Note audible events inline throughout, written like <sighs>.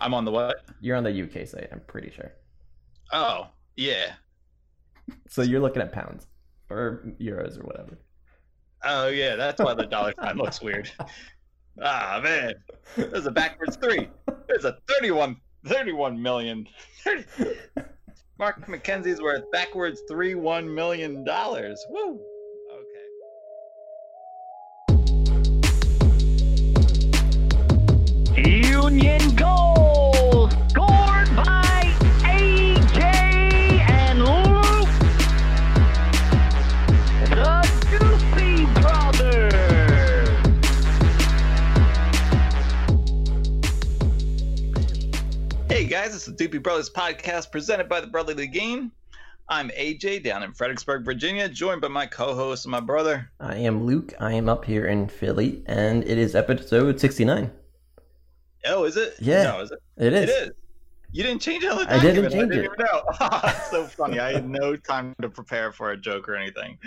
I'm on the what? You're on the UK site. I'm pretty sure. Oh yeah. <laughs> So you're looking at pounds or euros or whatever. Oh yeah, that's why the dollar sign looks <laughs> weird. Ah man, there's a backwards three. <laughs> There's a 31, 31 million. 30. Mark McKenzie's worth backwards three one million dollars. Woo. Guys, it's the Doopy Brothers podcast presented by the Brotherly Game. I'm AJ down in Fredericksburg, Virginia, joined by my co-host and my brother. I am Luke. I am up here in Philly, and it is episode 69. Oh, is it? Yeah. No, is it? It is. It is. You didn't change the I didn't change I didn't it. know. <laughs> So funny. I had no time to prepare for a joke or anything.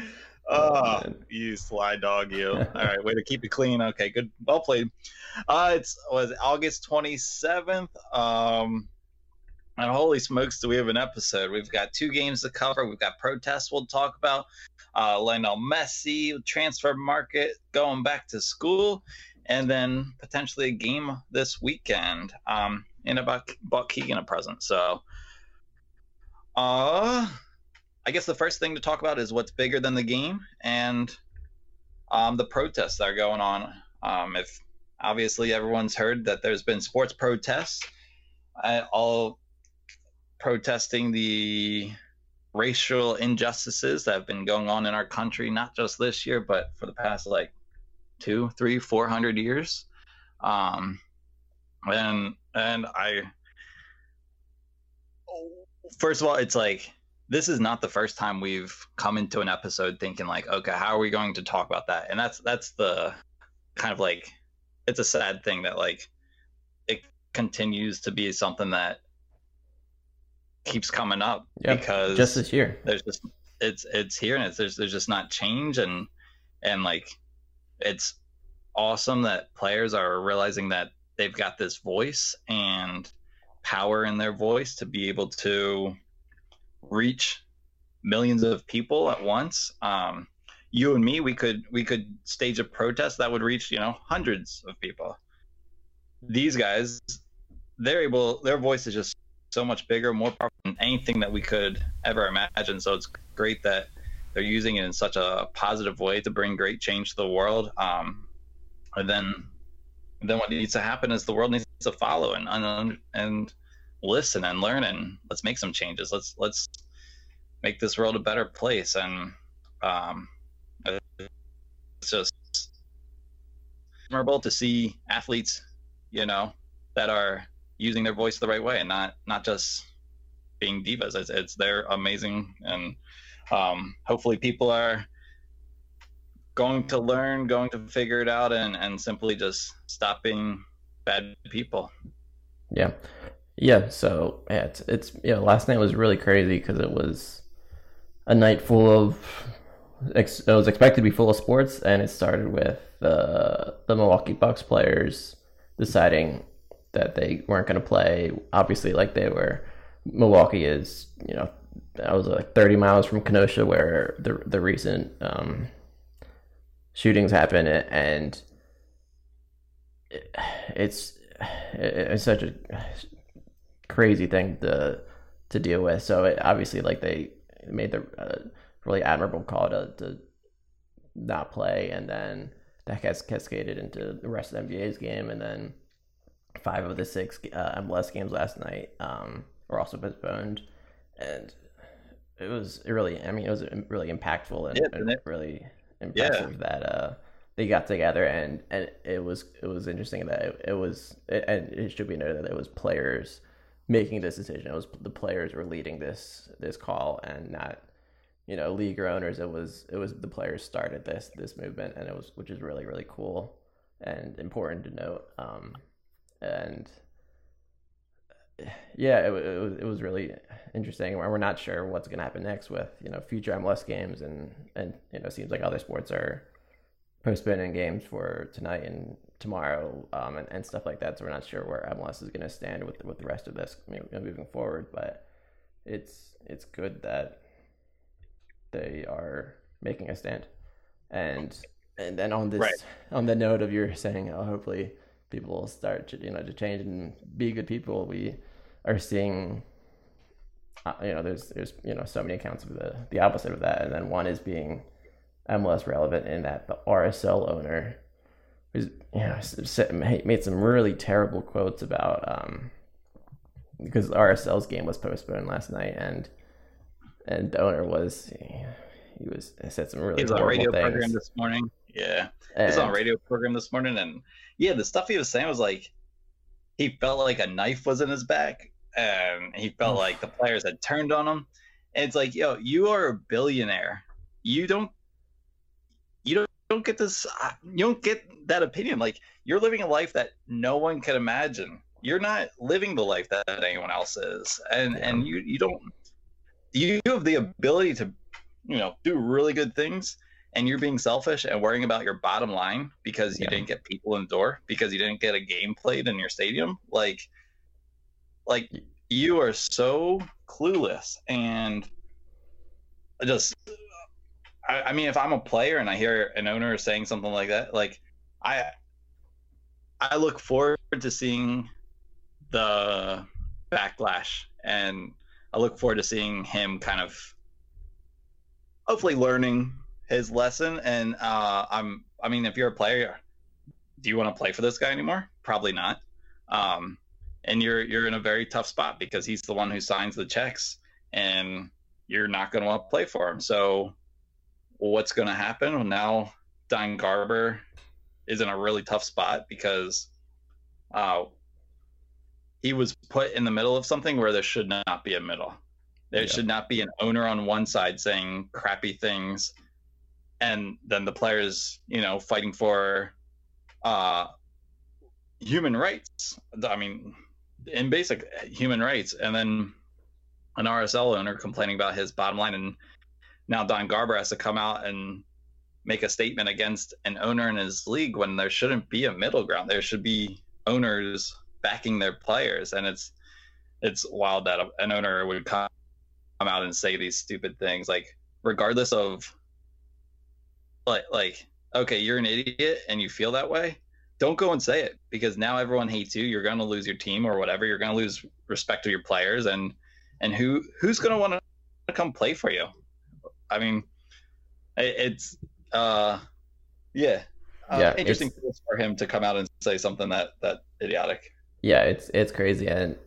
Oh, man. you sly dog, you. <laughs> All right, way to keep it clean. Okay, good. Well played. Uh, it's was August 27th. Um, and holy smokes, do we have an episode? We've got two games to cover. We've got protests we'll talk about. Uh, Lionel Messi transfer market going back to school, and then potentially a game this weekend. Um, and about bought Buck Keegan a present. So, uh, I guess the first thing to talk about is what's bigger than the game and um, the protests that are going on. Um, if obviously everyone's heard that there's been sports protests, uh, all protesting the racial injustices that have been going on in our country, not just this year, but for the past like two, three, four hundred years. Um, and and I, first of all, it's like this is not the first time we've come into an episode thinking like, okay, how are we going to talk about that? And that's that's the kind of like it's a sad thing that like it continues to be something that keeps coming up Yep, because Just this year. there's just it's it's here and it's there's there's just not change and and like it's awesome that players are realizing that they've got this voice and power in their voice to be able to reach millions of people at once um you and me we could we could stage a protest that would reach you know hundreds of people these guys they're able their voice is just so much bigger more powerful than anything that we could ever imagine. So it's great that they're using it in such a positive way to bring great change to the world. Um and then then what needs to happen is the world needs to follow and and, and listen and learn and let's make some changes. Let's let's make this world a better place. And um it's just memorable to see athletes you know that are using their voice the right way and not not just being divas it's, it's they're amazing and um hopefully people are going to learn going to figure it out and and simply just stop being bad people Yeah, yeah. So yeah, it's it's yeah. Last night was really crazy because it was a night full of. It was expected to be full of sports, and it started with uh, the Milwaukee Bucks players deciding that they weren't going to play. Obviously, like they were. Milwaukee is you know I was like 30 miles from Kenosha where the the recent um, shootings happened, and it- it's it's such a crazy thing to to deal with. So it, obviously, like they made the uh, really admirable call to, to not play, and then that gets cascaded into the rest of the NBA's game, and then five of the six uh, MLS games last night um, were also postponed, and it was really, I mean, it was really impactful and, Yeah, and really impressive that uh, they got together and and it was it was interesting that it, it was it, and it should be noted that it was players making this decision. It was the players were leading this this call and not you know league or owners. It was it was the players started this this movement and it was which is really really cool and important to note. Um, and <sighs> yeah, it, it was it was really interesting. We're not sure what's going to happen next with you know future MLS games and and you know it seems like other sports are postponing games for tonight and tomorrow um, and, and stuff like that. So we're not sure where MLS is going to stand with with the rest of this you know, moving forward. But it's it's good that they are making a stand. And and then on this Right. on the note of your saying, oh, hopefully people will start to you know to change and be good people. We are seeing, uh, you know, there's there's you know so many accounts of the the opposite of that, and then one is being MLS relevant in that the RSL owner was you know made some really terrible quotes about um because RSL's game was postponed last night and and the owner was he was said some really He was on a radio things. program this morning. Yeah. He was on a radio program this morning, and yeah, the stuff he was saying was like he felt like a knife was in his back, and he felt like the players had turned on him. And it's like, yo, you are a billionaire. You don't, you don't, don't get this. uh, You don't get that opinion. Like you're living a life that no one can imagine. You're not living the life that anyone else is, and Yeah. and you you don't. You have the ability to, you know, do really good things and you're being selfish and worrying about your bottom line because you Yeah. didn't get people in the door because you didn't get a game played in your stadium like like you are so clueless and I just I, I mean if i'm a player and i hear an owner saying something like that like i i look forward to seeing the backlash and i look forward to seeing him kind of hopefully learning his lesson and uh i'm i mean if you're a player do you want to play for this guy anymore? Probably not. Um and you're you're in a very tough spot because he's the one who signs the checks and you're not going to want to play for him. So what's going to happen? Well, now don garber is in a really tough spot because uh he was put in the middle of something where there should not be a middle. There Yeah. should not be an owner on one side saying crappy things and then the players, you know, fighting for uh human rights. I mean, in basic human rights, and then an RSL owner complaining about his bottom line, and now Don Garber has to come out and make a statement against an owner in his league when there shouldn't be a middle ground. There should be owners backing their players, and it's it's wild that an owner would come come out and say these stupid things like regardless of like like okay you're an idiot and you feel that way. Don't go and say it because now everyone hates you. You're going to lose your team or whatever. You're going to lose respect to your players and and who who's going to want to come play for you? I mean it, it's uh yeah. Uh, Yeah, interesting for him to come out and say something that that idiotic. Yeah, it's it's crazy, and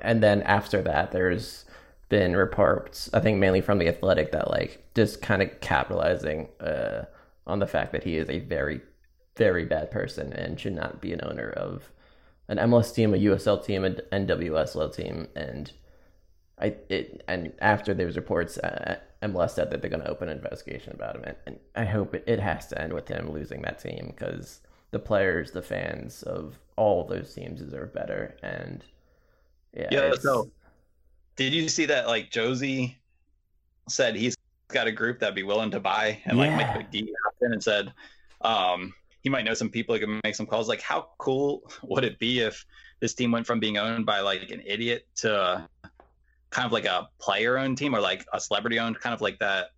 and then after that, there's been reports, I think mainly from the Athletic, that like just kind of capitalizing uh, on the fact that he is a very, very bad person and should not be an owner of an MLS team, a USL team, an NWSL team, and I it and after there's reports, uh, MLS said that they're going to open an investigation about him, and, and I hope it, it has to end with him losing that team because the players, the fans of all of those teams deserve better, and yeah, Yeah, so- Did you see that? Like Josie said, he's got a group that'd be willing to buy and like Yeah. make a deal happen, and said um, he might know some people who can make some calls. Like, how cool would it be if this team went from being owned by like an idiot to kind of like a player-owned team or like a celebrity-owned, kind of like that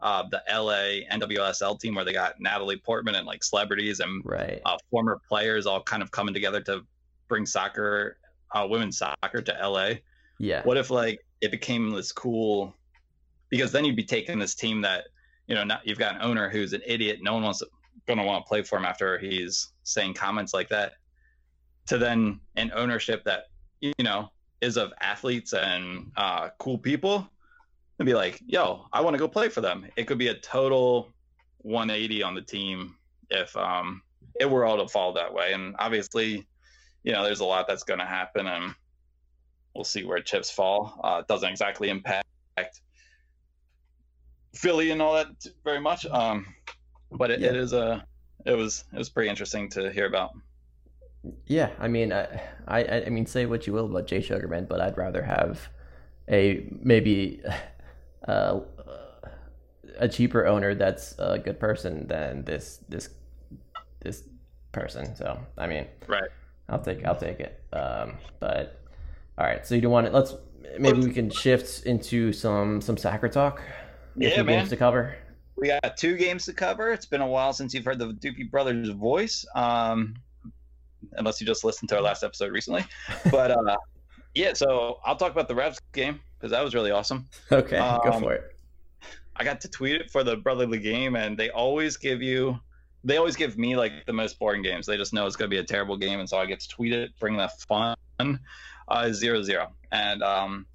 uh, the LA NWSL team where they got Natalie Portman and like celebrities and right, uh, former players all kind of coming together to bring soccer, uh, women's soccer to LA. Yeah, What if like it became this cool? Because then you'd be taking this team that you know not, you've got an owner who's an idiot. No one wants to, gonna want to play for him after he's saying comments like that. To then an ownership that you know is of athletes and uh, cool people, and be like, "Yo, I want to go play for them." It could be a total 180 on the team if um it were all to fall that way. And obviously, you know, there's a lot that's going to happen, and we'll see where chips fall. Uh, doesn't exactly impact Philly and all that very much. Um, but it, it Yeah. is a it was it was pretty interesting to hear about. Yeah, I mean, I, I, I mean, say what you will about Jay Sugarman, but I'd rather have a maybe <laughs> uh, a cheaper owner that's a good person than this this this person. So I mean, Right. I'll take I'll take it. Um, but all right, so you do want it? Let's maybe we can shift into some some soccer talk. Yeah, some man. Games to cover. We got two games to cover. It's been a while since you've heard the Doopy Brothers' voice, um, unless you just listened to our last episode recently. <laughs> But uh, yeah, so I'll talk about the Revs game because that was really awesome. Okay, go Um, for it. I got to tweet it for the brotherly game, and they always give you, they always give me like the most boring games. They just know it's going to be a terrible game, and so I get to tweet it, bring the fun. Uh, zero zero, and um,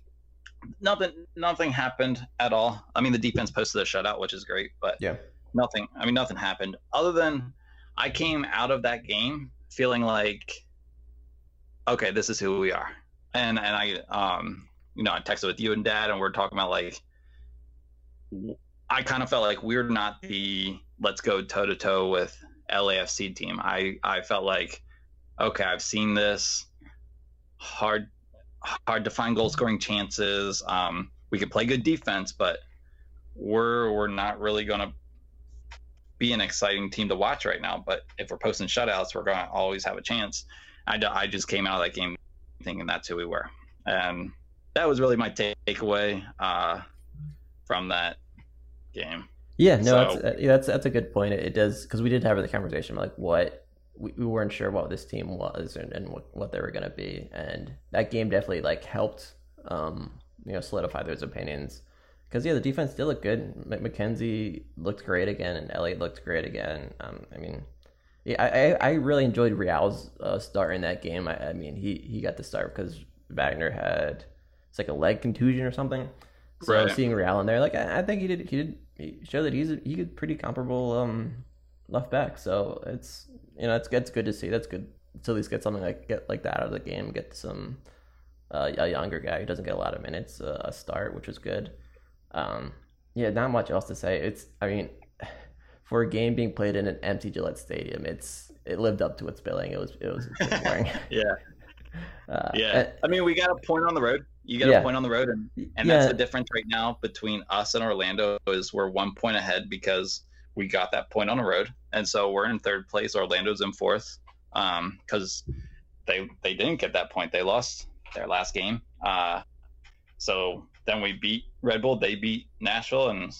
nothing, nothing happened at all. I mean, the defense posted a shutout, which is great, but Yeah. nothing. I mean, nothing happened other than I came out of that game feeling like, okay, this is who we are, and and I um, you know, I texted with you and Dad, and we're talking about like. I kind of felt like we're not the let's go toe to toe with LAFC team. I I felt like okay, I've seen this hard hard to find goal scoring chances. Um, we could play good defense, but we're we're not really going to be an exciting team to watch right now. But if we're posting shutouts, we're going to always have a chance. I, I just came out of that game thinking that's who we were, and that was really my takeaway uh, from that game. Yeah, no, so- that's that's that's a good point. It, it does because we did have the conversation like what we, we weren't sure what this team was and, and what, what they were gonna be, and that game definitely like helped um you know solidify those opinions. Because yeah, the defense did look good. Mc- McKenzie looked great again, and Elliott looked great again. Um, I mean, yeah, I, I, I really enjoyed Real's uh, start in that game. I, I mean, he he got the start because Wagner had it's like a leg contusion or something. So Right. seeing Real in there, like I, I think he did he did he showed that he's a, he could pretty comparable um left back. So it's you know it's it's good to see. That's good to at least get something like get like that out of the game. Get some uh, a younger guy who doesn't get a lot of minutes uh, a start, which is good. Um, yeah, not much else to say. It's I mean, <sighs> for a game being played in an empty Gillette Stadium, it's it lived up to its billing. It was it was <laughs> boring. Yeah, <laughs> Uh, yeah. I mean, we got a point on the road. You got Yeah. a point on the road, and and yeah, that's the difference right now between us and Orlando is we're one point ahead because we got that point on the road, and so we're in third place. Orlando's in fourth, um, because they they didn't get that point. They lost their last game. Uh, so then we beat Red Bull. They beat Nashville, and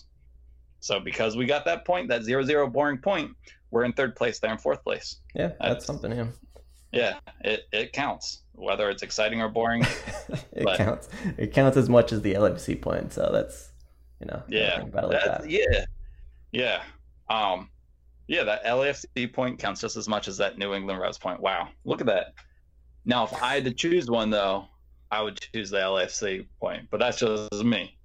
so because we got that point, that zero zero boring point, we're in third place. They're in fourth place. yeah, that's something. Yeah. Yeah, it it counts whether it's exciting or boring. <laughs> it But- counts. It counts as much as the LFC point. So that's you know Yeah, about it like that. yeah, yeah, um, yeah. That LAFC point counts just as much as that New England Revs point. Wow, look at that. Now, if I had to choose one though, I would choose the LAFC point. But that's just me.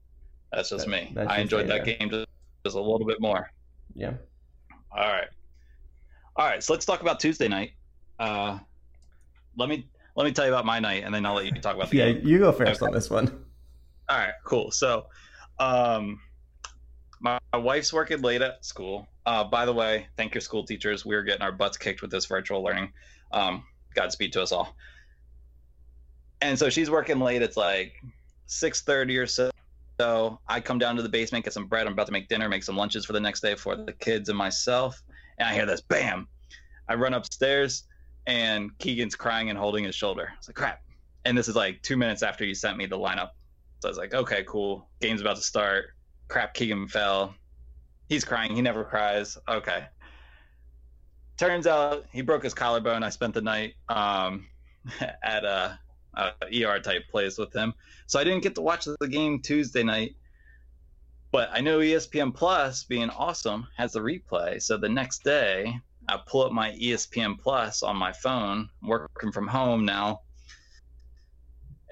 That's just That- me. that's I enjoyed that game just, just a little bit more. Yeah. All right, all right. So let's talk about Tuesday night. Uh, let me let me tell you about my night, and then I'll let you talk about the Yeah, game. you go first Okay. on this one. All right, cool. So, um, my, wife's working late at school. Uh, by the way, thank your school teachers. We're getting our butts kicked with this virtual learning. Um, Godspeed to us all. And so she's working late. It's like six thirty or so. So I come down to the basement, get some bread. I'm about to make dinner, make some lunches for the next day for the kids and myself. And I hear this bam. I run upstairs, and Keegan's crying and holding his shoulder. I was like, crap. And this is like two minutes after you sent me the lineup. So I was like, okay, cool. Game's about to start. Crap, Keegan fell. He's crying. He never cries. Okay. Turns out he broke his collarbone. I spent the night um, <laughs> at a, a ER type place with him, so I didn't get to watch the game Tuesday night. But I know ESPN Plus, being awesome, has the replay. So the next day, I pull up my ESPN Plus on my phone, working from home now,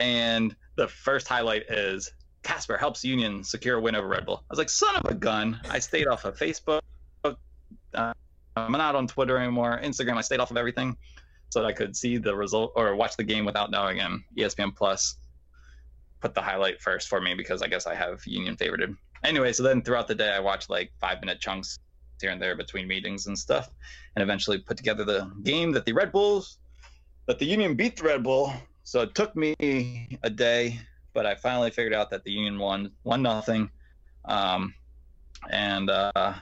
and the first highlight is Casper helps Union secure a win over Red Bull. I was like, son of a gun. I stayed off of Facebook. Uh, I'm not on Twitter anymore. Instagram, I stayed off of everything so that I could see the result or watch the game without knowing. E ESPN Plus put the highlight first for me because I guess I have Union favorited. Anyway, so then throughout the day, I watched like five minute chunks here and there between meetings and stuff, and eventually put together the game that the Red Bulls, that the Union beat the Red Bull. So it took me a day, but I finally figured out that the Union won one nothing. Um, and uh,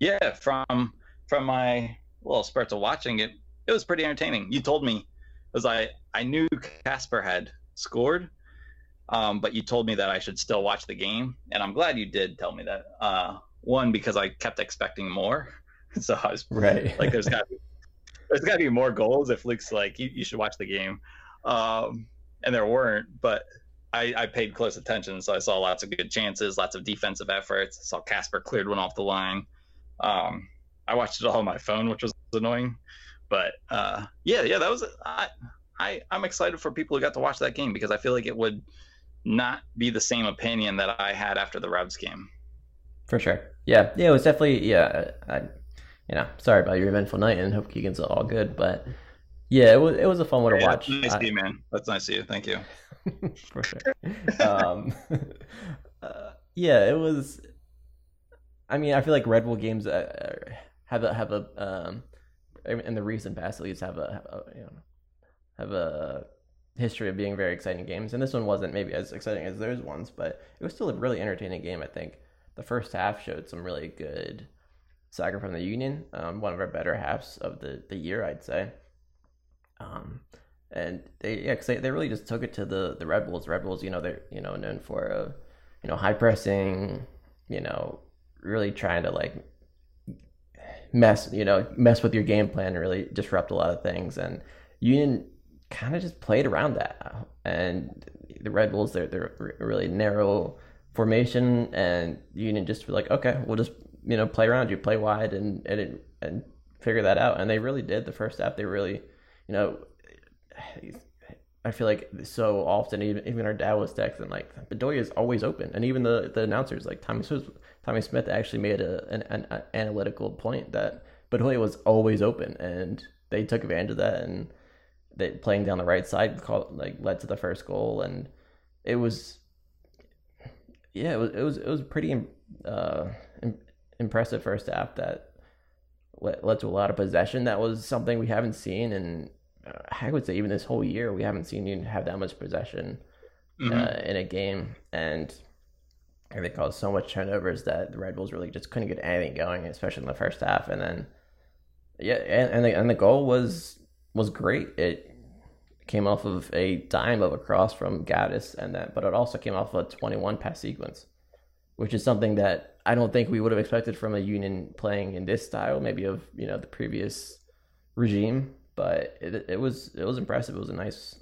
yeah, from from my little spurts of watching it, it was pretty entertaining. You told me because I I knew Casper had scored, um, but you told me that I should still watch the game, and I'm glad you did tell me that. Uh, one because I kept expecting more, <laughs> so I was Right. <laughs> like, there's got there's got to be more goals if Luke's like you, you should watch the game, um, and there weren't, but. I, I paid close attention, so I saw lots of good chances, lots of defensive efforts. I saw Casper cleared one off the line. Um, I watched it all on my phone, which was annoying. But uh, yeah, yeah, that was I, I I'm excited for people who got to watch that game because I feel like it would not be the same opinion that I had after the Revs game. For sure. Yeah. Yeah, it was definitely yeah, I you know, sorry about your eventful night and hope Keegan's all good, but yeah, it was it was a fun one to Yeah, watch. Nice I- to you, man. That's nice of you. Thank you. <laughs> for sure. Um, <laughs> uh, yeah, it was. I mean, I feel like Red Bull games uh, have a have a um, in the recent past at least have a, have a you know have a history of being very exciting games, and this one wasn't maybe as exciting as those ones, but it was still a really entertaining game. I think the first half showed some really good soccer from the Union, um, one of our better halves of the the year, I'd say. Um, and they yeah, 'cause they, they really just took it to the the Red Bulls. Red Bulls, you know, they're you know known for uh, you know high pressing, you know, really trying to like mess you know mess with your game plan and really disrupt a lot of things. And Union kind of just played around that. And the Red Bulls, they're they're really narrow formation, and Union just were like, okay, we'll just you know play around you, play wide, and and and figure that out. And they really did. The first half, they really, you know, I feel like so often, even even our dad was texting like Bedoya is always open, and even the the announcers like Tommy Smyth, Tommy Smyth actually made a an, an, an analytical point that Bedoya was always open, and they took advantage of that, and they playing down the right side called, like led to the first goal, and it was yeah, it was it was it was pretty uh, im- impressive first half that led, to a lot of possession. That was something we haven't seen uh, I would say even this whole year we haven't seen you have that much possession Mhm. uh, in a game, and they caused so much turnovers that the Red Bulls really just couldn't get anything going, especially in the first half. And then, yeah, and and the, and the goal was was great. It came off of a dime of a cross from Gaddis, and that, but it also came off of a twenty-one pass sequence, which is something that I don't think we would have expected from a Union playing in this style, maybe of you know the previous regime. But it it was it was impressive. It was a nice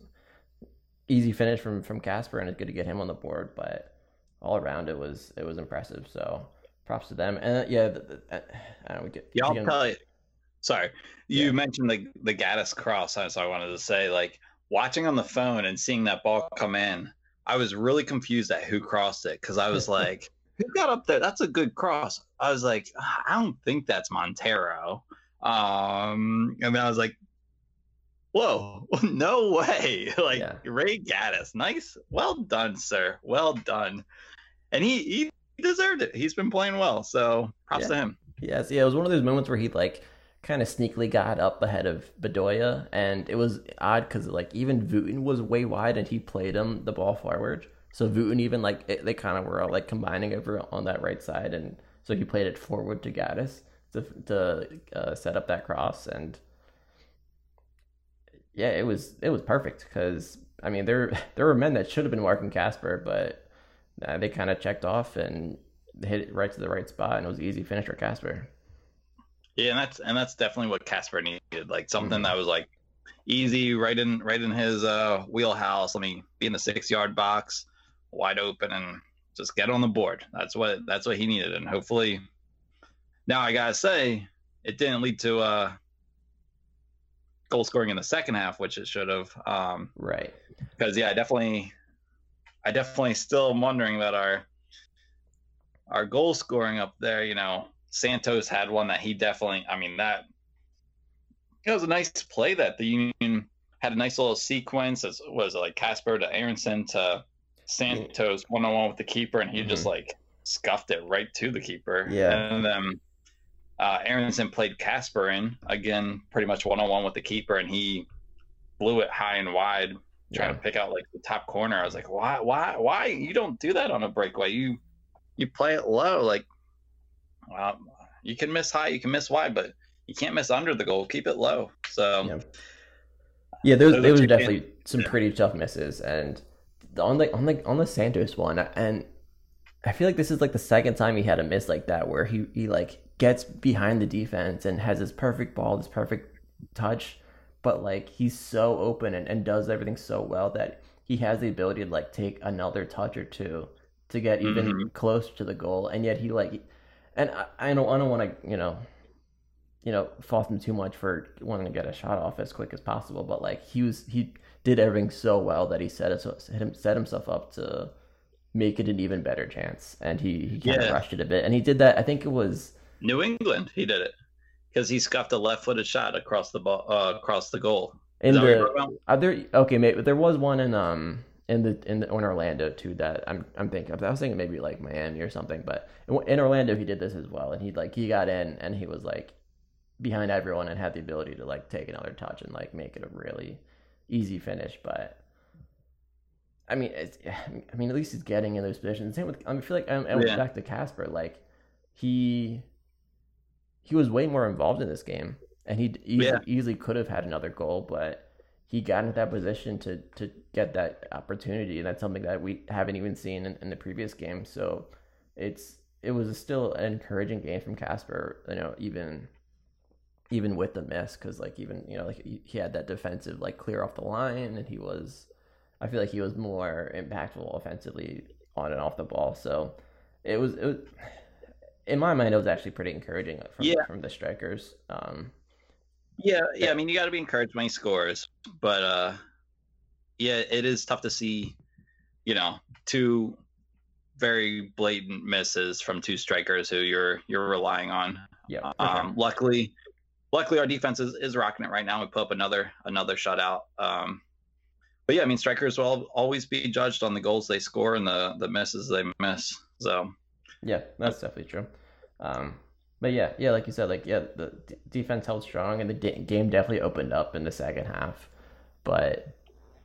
easy finish from from Casper, and it's good to get him on the board. But all around, it was it was impressive. So props to them. And uh, yeah, the, the, uh, I don't know, we get Yeah, I'll tell you. Sorry, you Yeah. mentioned the the Gaddis cross, so I wanted to say like watching on the phone and seeing that ball come in. I was really confused at who crossed it because I was <laughs> like, "Who got up there? That's a good cross." I was like, "I don't think that's Monteiro." Um, and then I was like, "Whoa, <laughs> no way!" <laughs> Like Yeah. Ray Gaddis, nice, well done, sir, well done. And he he deserved it. He's been playing well, so props Yeah. to him. Yes, yeah, it was one of those moments where he like kind of sneakily got up ahead of Bedoya, and it was odd because like even Wooten was way wide and he played him the ball forward. So Wooten even like it, they kind of were all like combining over on that right side, and so he played it forward to Gaddis to to uh, set up that cross, and yeah, it was it was perfect because I mean there <laughs> there were men that should have been marking Casper, but uh, they kind of checked off and hit it right to the right spot, and it was an easy finish for Casper. Yeah, and that's and that's definitely what Casper needed. Like something Mhm. that was like easy, right in right in his uh wheelhouse. Let me be in the six yard box, wide open, and just get on the board. That's what that's what he needed, and hopefully, now I gotta say, it didn't lead to uh goal scoring in the second half, which it should have. Um, Right. because yeah, I definitely, I definitely still am wondering about our our goal scoring up there. You know, Santos had one that he definitely. I mean that it was a nice play that the Union had a nice little sequence. As was it like Casper to Aronson to Santos one on one with the keeper, and he just Mhm. like scuffed it right to the keeper. Yeah. and then. Uh, Aronson played Casper in again, pretty much one on one with the keeper, and he blew it high and wide trying Yeah. to pick out like the top corner. I was like, why, why, why? You don't do that on a breakaway. You, you play it low. Like, well, you can miss high, you can miss wide, but you can't miss under the goal. Keep it low. So Yeah. Yeah, there was, Those are definitely games. some pretty tough misses, and on the on the on the Santos one, and I feel like this is like the second time he had a miss like that, where he he like gets behind the defense and has this perfect ball, this perfect touch, but like he's so open and, and does everything so well that he has the ability to like take another touch or two to get even Mhm. closer to the goal, and yet he like, and I, I don't I don't want to you know you know, fault him too much for wanting to get a shot off as quick as possible. But like he was, he did everything so well that he set us set, him, set himself up to make it an even better chance, and he, he kind of Yeah. rushed it a bit, and he did that. I think it was New England, he did it because he scuffed a left-footed shot across the ball, uh, across the goal. in Is that you're the other. Okay, maybe there was one in um in the in the, in Orlando too that I'm I'm thinking of. I was thinking maybe like Miami or something, but in, in Orlando he did this as well, and he like he got in and he was like behind everyone and had the ability to like take another touch and like make it a really easy finish. But I mean, it's, <sighs> I mean, at least he's getting in those positions. Same with I mean, I feel like um, and Yeah. back to Casper, like he he was way more involved in this game, and he easily, Yeah. easily could have had another goal, but he got into that position to to get that opportunity, and that's something that we haven't even seen in, in the previous game. So it's it was still an encouraging game from Casper, you know, even even with the miss, because like even you know like he, he had that defensive like clear off the line, and he was I feel like he was more impactful offensively on and off the ball. So it was it was in my mind it was actually pretty encouraging from Yeah. from the strikers. Um, Yeah, yeah. I mean, you got to be encouraged when he scores, but uh, yeah, it is tough to see, you know, two very blatant misses from two strikers who you're you're relying on. yeah, sure. Um, luckily, luckily our defense is, is rocking it right now. We put up another another shutout. Um, but yeah, I mean, strikers will always be judged on the goals they score and the the misses they miss. So Yeah, that's definitely true. Um, but yeah, yeah, like you said, like yeah, the d- defense held strong, and the d- game definitely opened up in the second half. But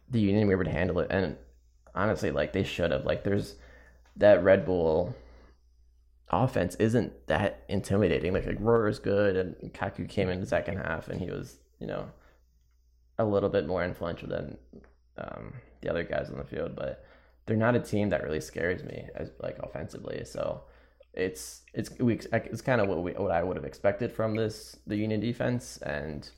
the Union were able to handle it, and honestly, like they should have. Like there's that Red Bull offense isn't that intimidating. Like, like Royer is good, and Kaku came in the second half, and he was you know a little bit more influential than um, the other guys on the field, but they're not a team that really scares me as like offensively. So it's it's we it's kind of what we what I would have expected from this the Union defense, and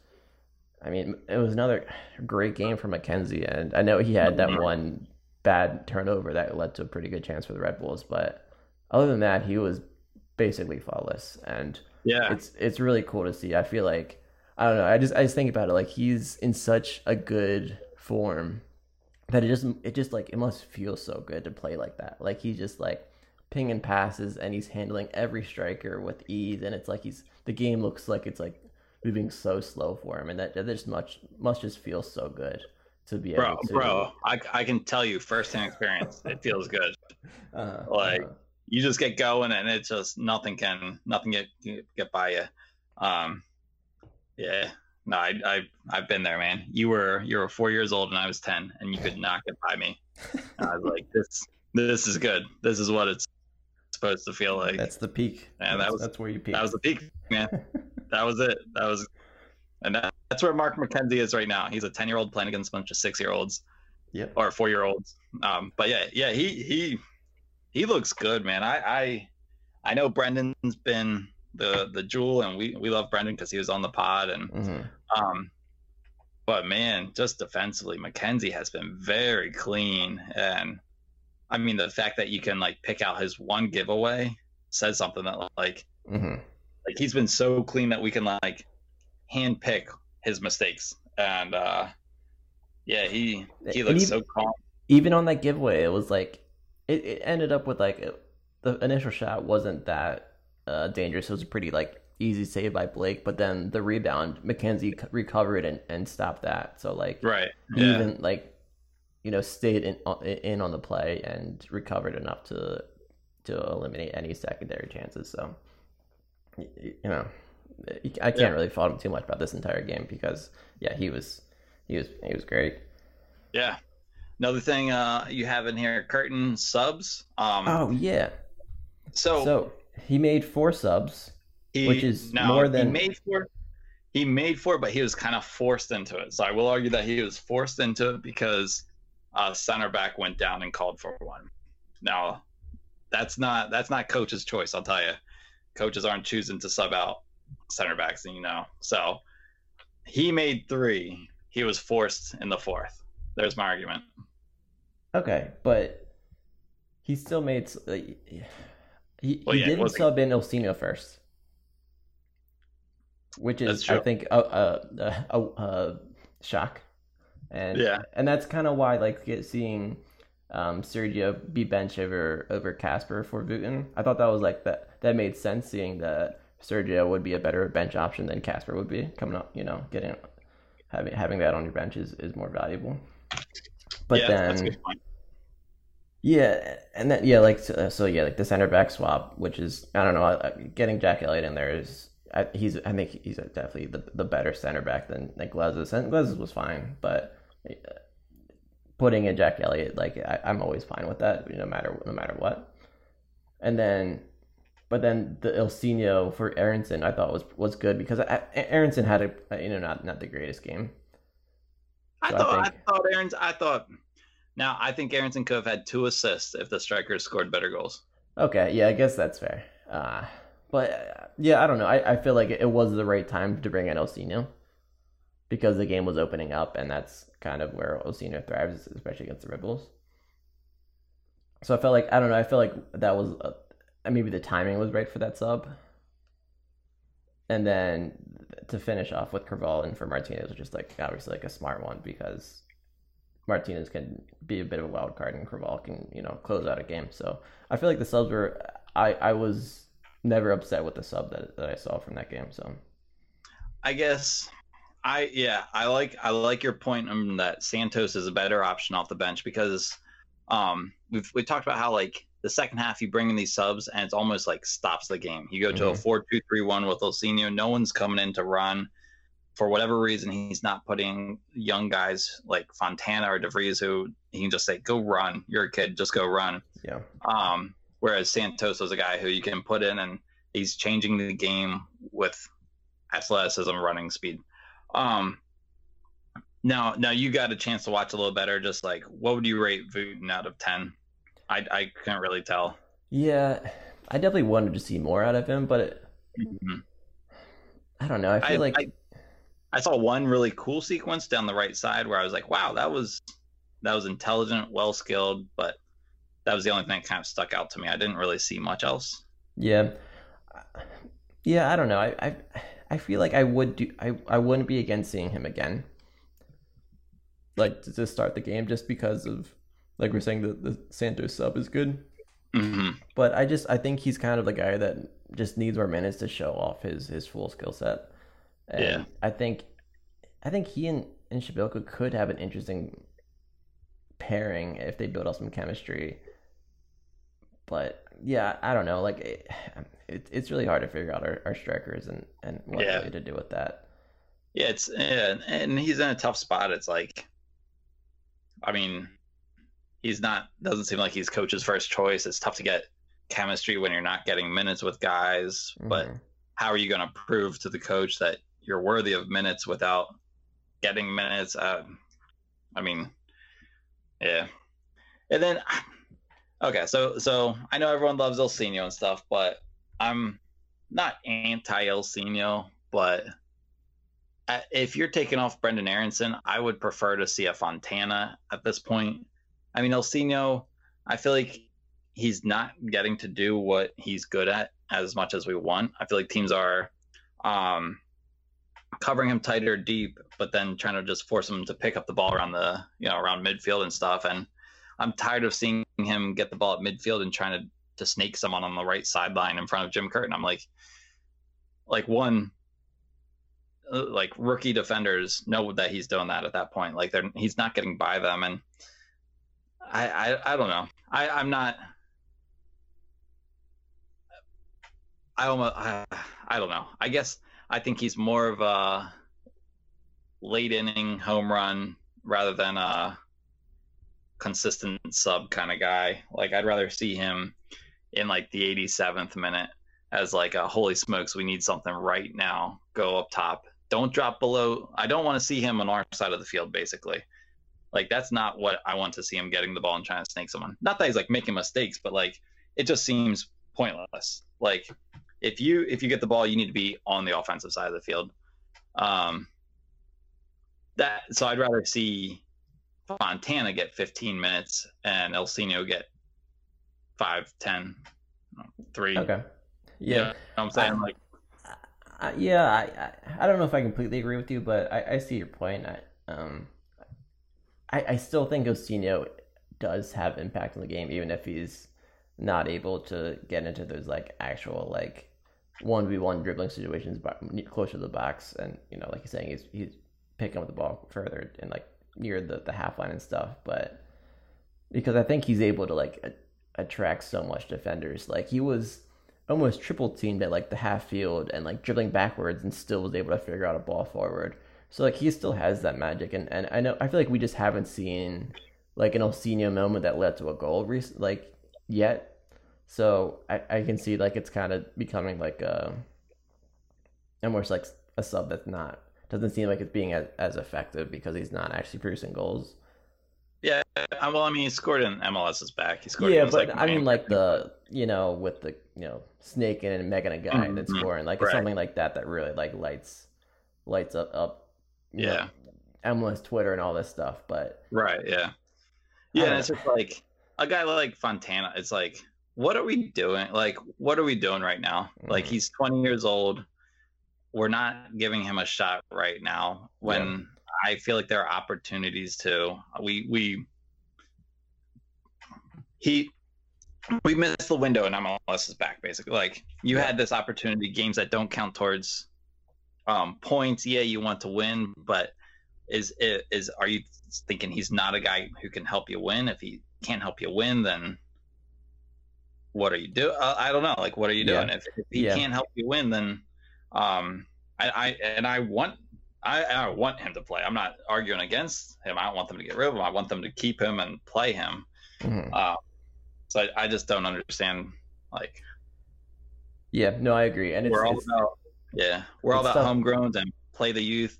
I mean it was another great game for McKenzie, and I know he had that mm-hmm. one bad turnover that led to a pretty good chance for the Red Bulls, but other than that, he was basically flawless, and yeah, it's it's really cool to see. I feel like I don't know. I just I just think about it like he's in such a good form that it just it just like it must feel so good to play like that. Like he's just like pinging passes and he's handling every striker with ease, and it's like he's the game looks like it's like moving so slow for him, and that that just much must just feel so good to be bro, able to. bro, I I can tell you firsthand experience. it feels good. <laughs> uh, like, uh, you just get going and it's just nothing can nothing get get by you um yeah no i i i've been there man you were you were four years old and i was 10 and you could not get by me and i was like <laughs> this this is good this is what it's supposed to feel like that's the peak. Yeah, that was- that's where you peak. that was the peak man <laughs> that was it that was and that, that's where mark mckenzie is right now he's a 10 year old playing against a bunch of six year olds Yep. or four year olds. Um, but yeah, yeah, he he he looks good, man. I I I know Brenden's been the the jewel, and we we love Brenden because he was on the pod, and hmm um, but man, just defensively, McKenzie has been very clean, and I mean the fact that you can like pick out his one giveaway says something that like hmm like he's been so clean that we can like hand pick his mistakes, and uh, yeah, he he looks even- so calm. even on that giveaway, it was like it, it ended up with like the initial shot wasn't that uh, dangerous. It was a pretty like easy save by Blake, but then the rebound, McKenzie c- recovered and, and stopped that. So like Right. he Yeah. even like you know stayed in uh, in on the play and recovered enough to to eliminate any secondary chances. So you know I can't Yeah. really fault him too much about this entire game because yeah he was he was he was great. Yeah. Another thing uh, you have in here, Curtin subs. Um, Oh yeah. so, So he made four subs, he, which is now, more than he made four. he made four, but he was kind of forced into it. So I will argue that he was forced into it because uh, center back went down and called for one. Now, that's not that's not coach's choice. I'll tell you, coaches aren't choosing to sub out center backs, you know. So he made three. He was forced in the fourth. There's my argument. Okay, but he still made. He, Well, he yeah, didn't sub in Ilsinho first, which is, I think, a a, a, a shock, and Yeah. and that's kind of why like get, seeing um, Sergio be bench over over Casper for Vuton. I thought that was like that that made sense, seeing that Sergio would be a better bench option than Casper would be coming up. You know, getting having having that on your bench is, is more valuable. But yeah, then that's a good point. Yeah, and then yeah, like so, so yeah, like the center back swap, which is I don't know, uh, getting Jack Elliott in there is I, he's I think he's definitely the, the better center back than than Glesnes. And Glesnes was fine, but uh, putting in Jack Elliott, like I, I'm always fine with that, no matter no matter what. And then, but then the Ilsinho for Aronson, I thought was was good because I, Aronson had a you know not not the greatest game. I So I thought I, think- thought Aaron's I thought now I think Aronson could have had two assists if the strikers scored better goals. Okay, yeah, I guess that's fair. Uh, but uh, yeah, I don't know. I, I feel like it was the right time to bring in Ilsinho because the game was opening up, and that's kind of where Ilsinho thrives, especially against the Rebels. So I felt like I don't know. I feel like that was uh, maybe the timing was right for that sub, and then to finish off with Creavalle and for Martinez was just like obviously like a smart one because Martinez can be a bit of a wild card and Creavalle can, you know, close out a game. So I feel like the subs were I, I was never upset with the sub that, that I saw from that game. So I guess I yeah, I like I like your point on that Santos is a better option off the bench because um we've we talked about how like the second half you bring in these subs and it's almost like stops the game. You go to a Mhm. four two three one with Ilsinho, no one's coming in to run. For whatever reason, he's not putting young guys like Fontana or DeVries who he can just say, Go run. You're a kid, just go run. yeah. Um, whereas Santos was a guy who you can put in and he's changing the game with athleticism, running speed. Um, now, now you got a chance to watch a little better. Just like, what would you rate Vuton out of ten? I I couldn't really tell. Yeah. I definitely wanted to see more out of him, but it, I don't know. I I, feel like I I saw one really cool sequence down the right side where I was like, wow, that was that was intelligent, well skilled, but that was the only thing that kind of stuck out to me. I didn't really see much else. Yeah, yeah. I don't know. I, I, I feel like I would do. I, I wouldn't be against seeing him again. Like to, to start the game, just because of like we're saying the the Santos sub is good, hmm but I just I think he's kind of the guy that just needs more minutes to show off his his full skill set. And Yeah. I think, I think he and and Przybyłko could have an interesting pairing if they build up some chemistry. But yeah, I don't know. Like it, it it's really hard to figure out our, our strikers and and what Yeah. to do with that. Yeah, it's yeah, and he's in a tough spot. It's like, I mean, he's not doesn't seem like he's coach's first choice. It's tough to get chemistry when you're not getting minutes with guys. But Mhm. how are you going to prove to the coach that you're worthy of minutes without getting minutes? Uh, I mean, yeah. And then, okay, so so I know everyone loves Ilsinho and stuff, but I'm not anti Ilsinho, but uh, if you're taking off Brenden Aronson, I would prefer to see a Fontana at this point. I mean, Ilsinho, I feel like he's not getting to do what he's good at as much as we want. I feel like teams are um, covering him tighter deep, but then trying to just force him to pick up the ball around the you know around midfield and stuff. And I'm tired of seeing him get the ball at midfield and trying to to snake someone on the right sideline in front of Jim Curtin. I'm like, like one, uh, like rookie defenders know that he's doing that at that point. Like they're he's not getting by them, and I I, I don't know. I I'm not. I almost I, I don't know. I guess I think he's more of a late inning home run rather than a consistent sub kind of guy. Like I'd rather see him in like the 87th minute as like a holy smokes, we need something right now. Go up top, don't drop below. I don't want to see him on our side of the field, basically. Like that's not what I want to see him getting the ball and trying to snake someone. Not that he's like making mistakes, but like it just seems pointless. Like if you if you get the ball, you need to be on the offensive side of the field. Um, that so I'd rather see Fontana get 15 minutes and Ilsinho get five, 10, three. Okay. You know Yeah. I'm saying like I, yeah, I, I I don't know if I completely agree with you, but I, I see your point. I um I, I still think Ilsinho does have impact on the game, even if he's not able to get into those like actual like one v one dribbling situations, but closer to the box, and you know, like you're saying, he's he's picking up the ball further and like near the the half line and stuff. But because I think he's able to like a- attract so much defenders, like he was almost triple teamed at like the half field and like dribbling backwards and still was able to figure out a ball forward. So like he still has that magic and, and I know I feel like we just haven't seen like an Ilsinho moment that led to a goal like yet. So I, I can see like it's kind of becoming like a almost like a sub that's not doesn't seem like it's being as, as effective because he's not actually producing goals. yeah. Well, I mean, he scored in MLS's back. He scored. Yeah, but like, I mean, like the you know with the you know snaking and Megan a guy that's Mhm, scoring like right. something like that that really like lights lights up up you know, Yeah. MLS Twitter and all this stuff. But Right. Yeah. Yeah. it's just like a guy like Fontana. It's like, what are we doing? Like, what are we doing right now? Like, Mhm. he's 20 years old. We're not giving him a shot right now. When I feel like there are opportunities to. We we he we missed the window and MLS is back basically. Like you Yeah. had this opportunity, games that don't count towards um, points. Yeah, you want to win, but is is are you thinking he's not a guy who can help you win? If he can't help you win, then what are you doing? Uh, I don't know. Like, what are you Yeah. doing? If, if he Yeah. can't help you win, then um, I, I and I want I, I want him to play. I'm not arguing against him. I don't want them to get rid of him. I want them to keep him and play him. mhm. Uh, so I, I just don't understand. Like yeah, no, I agree. And it's, we're all about yeah, we're all about tough. homegrowns and play the youth,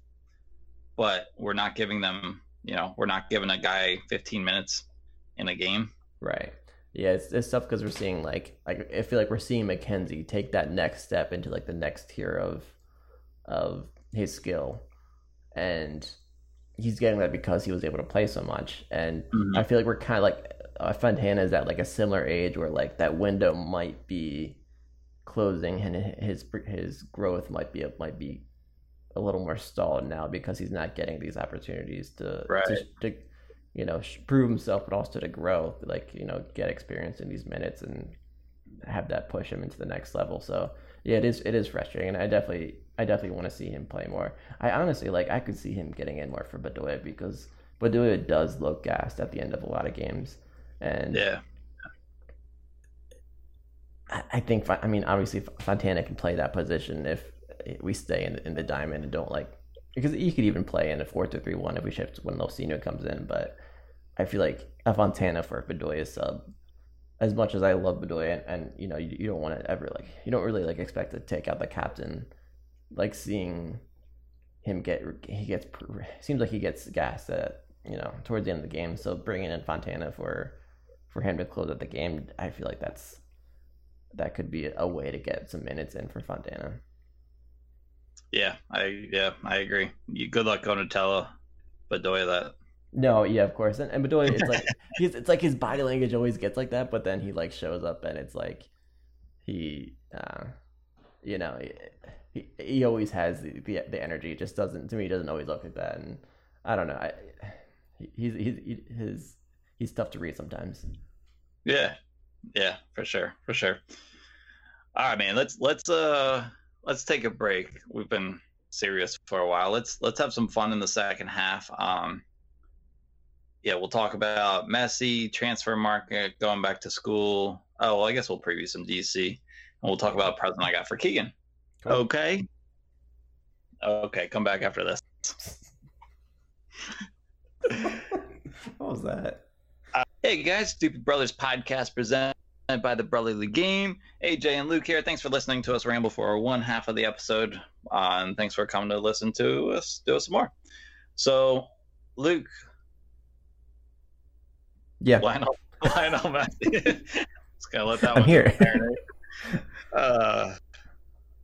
but we're not giving them. You know, we're not giving a guy 15 minutes in a game. right. Yeah, it's, it's tough because we're seeing like like I feel like we're seeing McKenzie take that next step into like the next tier of of his skill, and he's getting that because he was able to play so much. And Mhm. I feel like we're kind of like uh, Fontana is at like a similar age where like that window might be closing and his his growth might be might be a little more stalled now because he's not getting these opportunities to Right. to, to you know prove himself but also to grow like you know get experience in these minutes and have that push him into the next level so yeah it is it is frustrating and I definitely I definitely want to see him play more I honestly like I could see him getting in more for Bedoya because Bedoya does look gassed at the end of a lot of games and Yeah, I I think I mean obviously Fontana can play that position if we stay in in the diamond and don't like because he could even play in a four two three one if we shift when Ilsinho comes in. But I feel like a Fontana for a Bedoya sub, as much as I love Bedoya and, and you know you, you don't want to ever like you don't really like expect to take out the captain, like seeing him get he gets seems like he gets gassed at you know towards the end of the game. So bringing in Fontana for for him to close out the game, I feel like that's that could be a way to get some minutes in for Fontana. yeah, I yeah I agree. You good luck going to tell Bedoya that. No, yeah, of course. And, and Bedoya, it's like <laughs> he's it's like his body language always gets like that, but then he like shows up and it's like he, uh, you know, he he always has the, the the energy. It just doesn't to me. He doesn't always look like that, and I don't know. I he's he's he, his he's tough to read sometimes. Yeah, yeah, for sure, for sure. All right, man. Let's let's uh let's take a break. We've been serious for a while. Let's let's have some fun in the second half. Um, yeah, we'll talk about Messi transfer market, going back to school. Oh, well, I guess we'll preview some DC, and we'll talk about a present I got for Keegan. Cool. Okay. Okay, come back after this. <laughs> what was that? Hey guys, Stupid Brothers podcast presents by the Brotherly Game. AJ and Luke here. Thanks for listening to us ramble for one half of the episode, uh, and thanks for coming to listen to us do us some more. So, Luke, Yeah, Lionel, <laughs> Lionel Messi. Just gonna let that I'm one here. marinate. uh,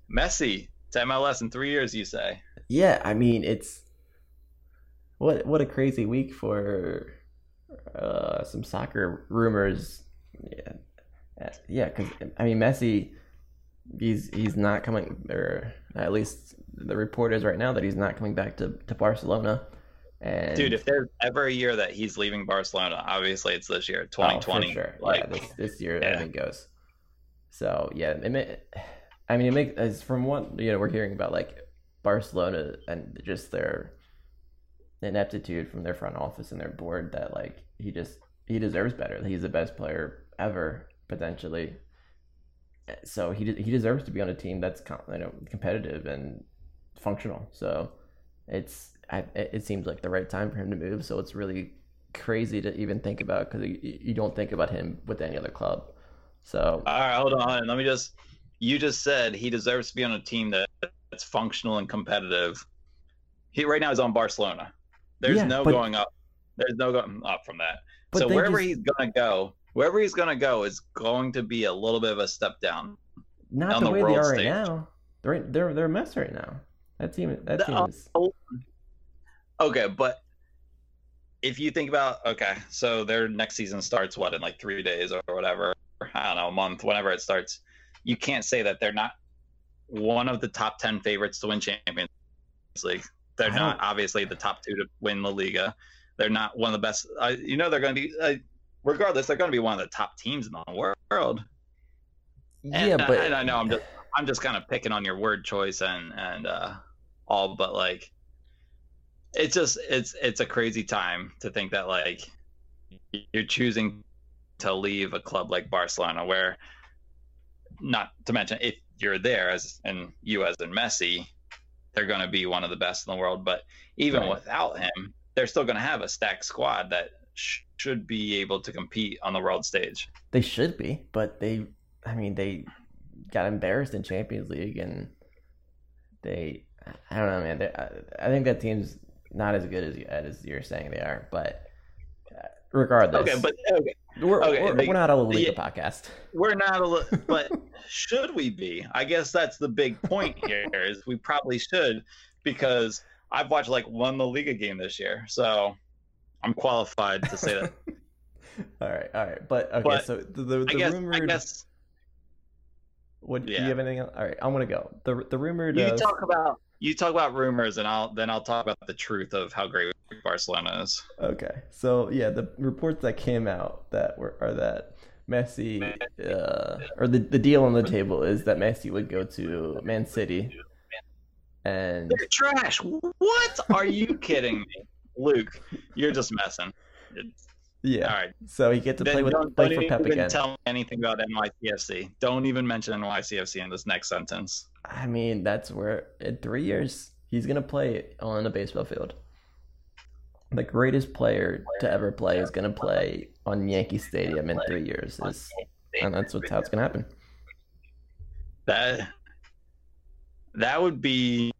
Messi to MLS in three years, you say? yeah. I mean, it's what what a crazy week for uh, some soccer rumors. Yeah, yeah. Because I mean, Messi, he's he's not coming, or at least the report is right now that he's not coming back to to Barcelona. And Dude, if there's ever a year that he's leaving Barcelona, obviously it's this year, Oh, 2020. for sure. Like, yeah, this, this year yeah. everything goes. So yeah, it may, I mean, it makes from what you know we're hearing about like Barcelona and just their ineptitude from their front office and their board that like he just he deserves better. He's the best player ever potentially. So he he deserves to be on a team that's com- you know competitive and functional. So it's I, it seems like the right time for him to move. So it's really crazy to even think about because you, you don't think about him with any other club. So All right, hold on. Let me just. You just said he deserves to be on a team that, that's functional and competitive. He right now is on Barcelona. There's Yeah, no but- going up. There's no going up from that. So wherever just- he's gonna go, wherever he's gonna go is going to be a little bit of a step down. not the the way they are right now. They're they're they're a mess right now. That team that team is Okay, but if you think about okay, so their next season starts what in like three days or whatever. I don't know, a month, whenever it starts. You can't say that they're not one of the top ten favorites to win Champions League. They're not obviously the top two to win La Liga. They're not one of the best. Uh, you know, they're going to be. Uh, regardless, they're going to be one of the top teams in the world. And, yeah, but and I know I'm just I'm just kind of picking on your word choice and and uh, all, but like, it's just it's it's a crazy time to think that like you're choosing to leave a club like Barcelona, where not to mention if you're there as and you as in Messi, they're going to be one of the best in the world. But even Right. without him, they're still going to have a stacked squad that sh- should be able to compete on the world stage. they should be. But they, I mean, they got embarrassed in Champions League, and they, I don't know, man. They, I, I think that team's not as good as as you're saying they are. But uh, regardless, Okay, but okay, we're okay, we're, we're not a Liga yeah. podcast. we're not a <laughs> but should we be i guess that's the big point here is we probably should because i've watched like one la liga game this year so i'm qualified to say that <laughs> all right, all right. But okay, But so the the, the i guess rumored. i guess What do you have anything? Else? All right, I'm gonna go. the The rumored. you uh, talk about you talk about rumors and i'll then i'll talk about the truth of how great barcelona is. Okay, so yeah, the reports that came out that were are that Messi, uh, or the the deal on the table is that Messi would go to Man City, and they're trash. What? Are you kidding me? Luke you're just messing. It's- yeah, all right so he get to Then play with don't, play don't for Pep even again. tell me anything about NYCFC. Don't even mention NYCFC in this next sentence. I mean, that's where in three years he's gonna play on a baseball field. The greatest player to ever play is gonna play on Yankee Stadium in three years, is, and that's what's how it's gonna happen. That that would be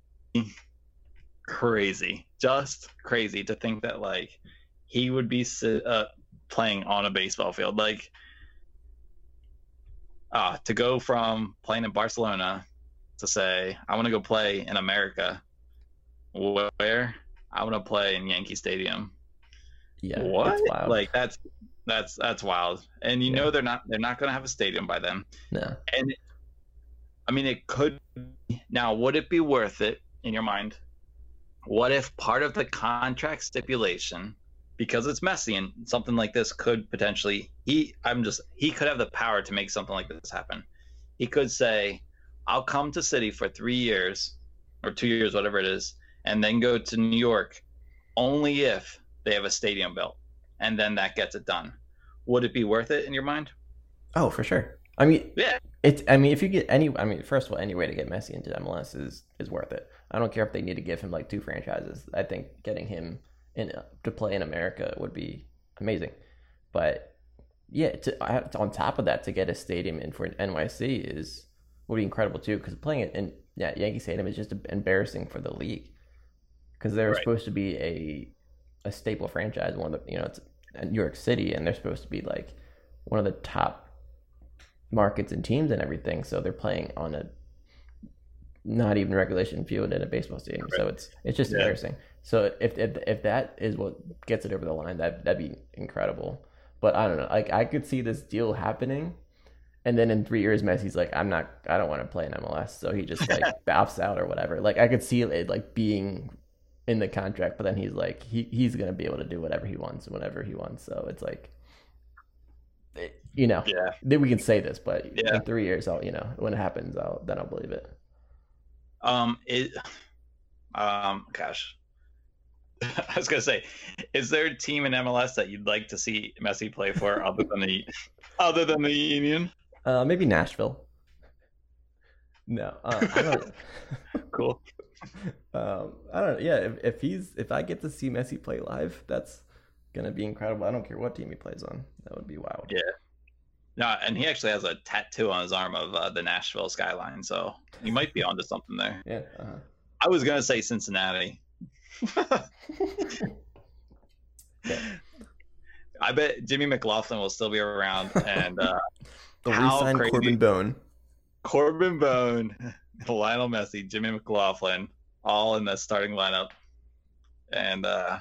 crazy, just crazy to think that like he would be uh, playing on a baseball field, like uh, to go from playing in Barcelona to say I want to go play in America. Where I want to play in Yankee Stadium. Yeah, what? Like that's that's that's wild. And you Yeah. know they're not they're not going to have a stadium by then. no, And I mean, it could. Now, would it be worth it in your mind? What if part of the contract stipulation, because it's messy and something like this could potentially he I'm just he could have the power to make something like this happen. He could say, "I'll come to City for three years, or two years, whatever it is, and then go to New York, only if they have a stadium built, and then that gets it done." Would it be worth it in your mind? oh for sure. I mean, Yeah. it's. I mean, if you get any, I mean, first of all, any way to get Messi into MLS is is worth it. I don't care if they need to give him like two franchises. I think getting him in to play in America would be amazing. But yeah, to, I have- on top of that, to get a stadium in for an NYC is would be incredible too. Because playing it in yeah Yankee Stadium is just embarrassing for the league because they're Right. supposed to be a a staple franchise. One of the you know it's New York City, and they're supposed to be like one of the top markets and teams and everything. So they're playing on a not even regulation field in a baseball stadium. So it's it's just Yeah. embarrassing. So if, if if that is what gets it over the line, that that'd be incredible. But I don't know. Like I could see this deal happening, and then in three years, Messi's like, I'm not. I don't want to play in MLS, so he just like <laughs> bops out or whatever. Like I could see it like being in the contract, but then he's like he he's gonna be able to do whatever he wants whenever he wants. So it's like, it- you know, Yeah. then we can say this, but Yeah. in three years, I'll you know when it happens, I'll then I'll believe it. Um, it, um, gosh, <laughs> I was gonna say, is there a team in MLS that you'd like to see Messi play for <laughs> other than the, other than the Union? Uh, maybe Nashville. No, uh, I don't. <laughs> Cool. um, I don't. Yeah, if, if he's if I get to see Messi play live, that's gonna be incredible. I don't care what team he plays on. That would be wild. Yeah. No, and he actually has a tattoo on his arm of uh, the Nashville skyline, so he might be onto something there. Yeah. Uh-huh. I was gonna say Cincinnati. <laughs> I bet Jimmy McLaughlin will still be around, and uh, <laughs> The How crazy- Corben Bone. Corben Bone, <laughs> Lionel Messi, Jimmy McLaughlin, all in the starting lineup, and uh,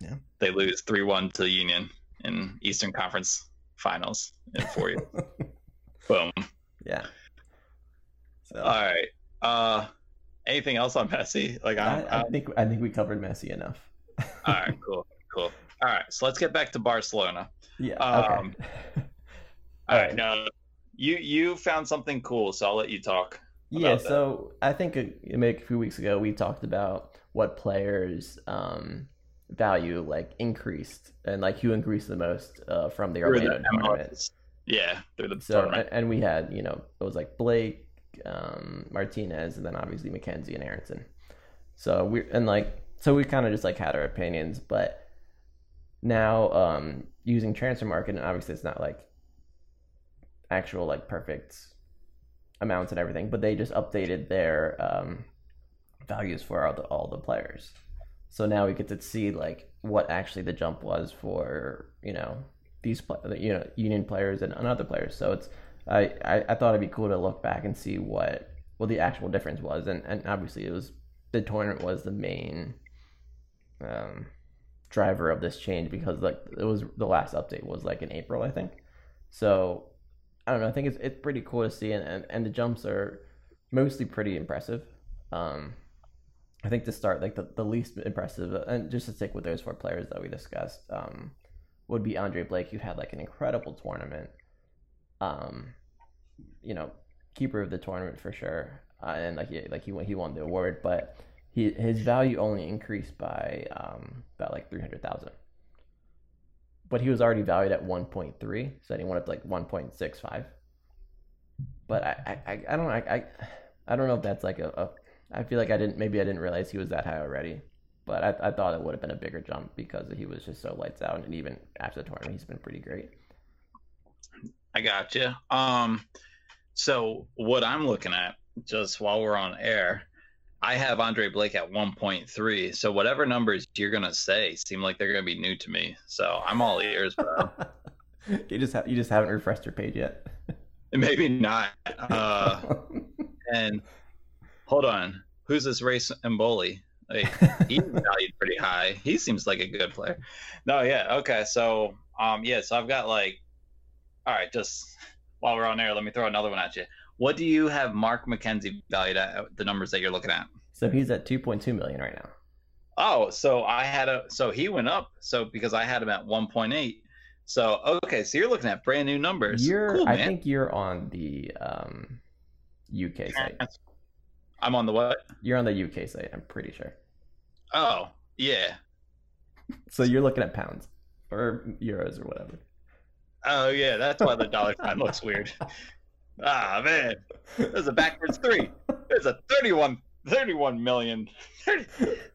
Yeah. they lose three one to the Union in Eastern Conference Finals in four years. Boom. Yeah. So All right. Uh, anything else on Messi? Like, I, I I'm- think I think we covered Messi enough. all right, <laughs> cool, cool. All right, so let's get back to Barcelona. yeah. Um, okay. All <laughs> right, now you you found something cool, so I'll let you talk. Yeah, about that. so I think a, a few weeks ago we talked about what players um, value like increased and like who increased the most uh, from the Orlando tournament. Yeah, through the So tournament. and we had you know it was like Blake, um, Martinez, and then obviously McKenzie and Aronson. So we and like so we kind of just like had our opinions, but now um, using Transfermarkt and obviously it's not like actual like perfect amounts and everything, but they just updated their um, values for all the all the players. So now we get to see like what actually the jump was for you know these you know union players and, and other players. So it's I, I I thought it'd be cool to look back and see what what the actual difference was, and and obviously it was the tournament was the main um, driver of this change because like it was the last update was like in April I think. So I don't know. I think it's it's pretty cool to see, and and, and the jumps are mostly pretty impressive. Um, I think to start, like the, the least impressive, and just to stick with those four players that we discussed, um, would be Andre Blake, who had like an incredible tournament. Um, you know, keeper of the tournament for sure, uh, and like he, like he won he won the award, but he his value only increased by um, about like three hundred thousand. But he was already valued at one point three, so he went up to like one point six five. But I, I, I, I don't know. I, I, I don't know if that's like a, a. I feel like I didn't. Maybe I didn't realize he was that high already. But I, I thought it would have been a bigger jump because he was just so lights out, and even after the tournament, he's been pretty great. I got you. Um, so what I'm looking at, just while we're on air, I have Andre Blake at 1.3. So whatever numbers you're gonna say seem like they're gonna be new to me. So I'm all ears, bro. <laughs> you just have you just haven't refreshed your page yet. <laughs> Maybe not. Uh, and hold on, who's this race Emboli? Like, he's <laughs> valued pretty high. He seems like a good player. No, yeah, okay. So, um, yeah. So I've got like, all right. Just while we're on air, let me throw another one at you. What do you have Mark McKenzie valued at? The numbers that you're looking at. so he's at two point two million right now. Oh, so I had a so he went up. So because I had him at 1.8. So okay, so you're looking at brand new numbers. You're, cool, I man. think you're on the um, UK site. I'm on the what? You're on the UK site. I'm pretty sure. Oh, yeah. <laughs> So you're looking at pounds or euros or whatever. Oh yeah, that's why the dollar sign looks <laughs> weird. Ah man, there's a backwards three. There's a 31, 31 million. 30.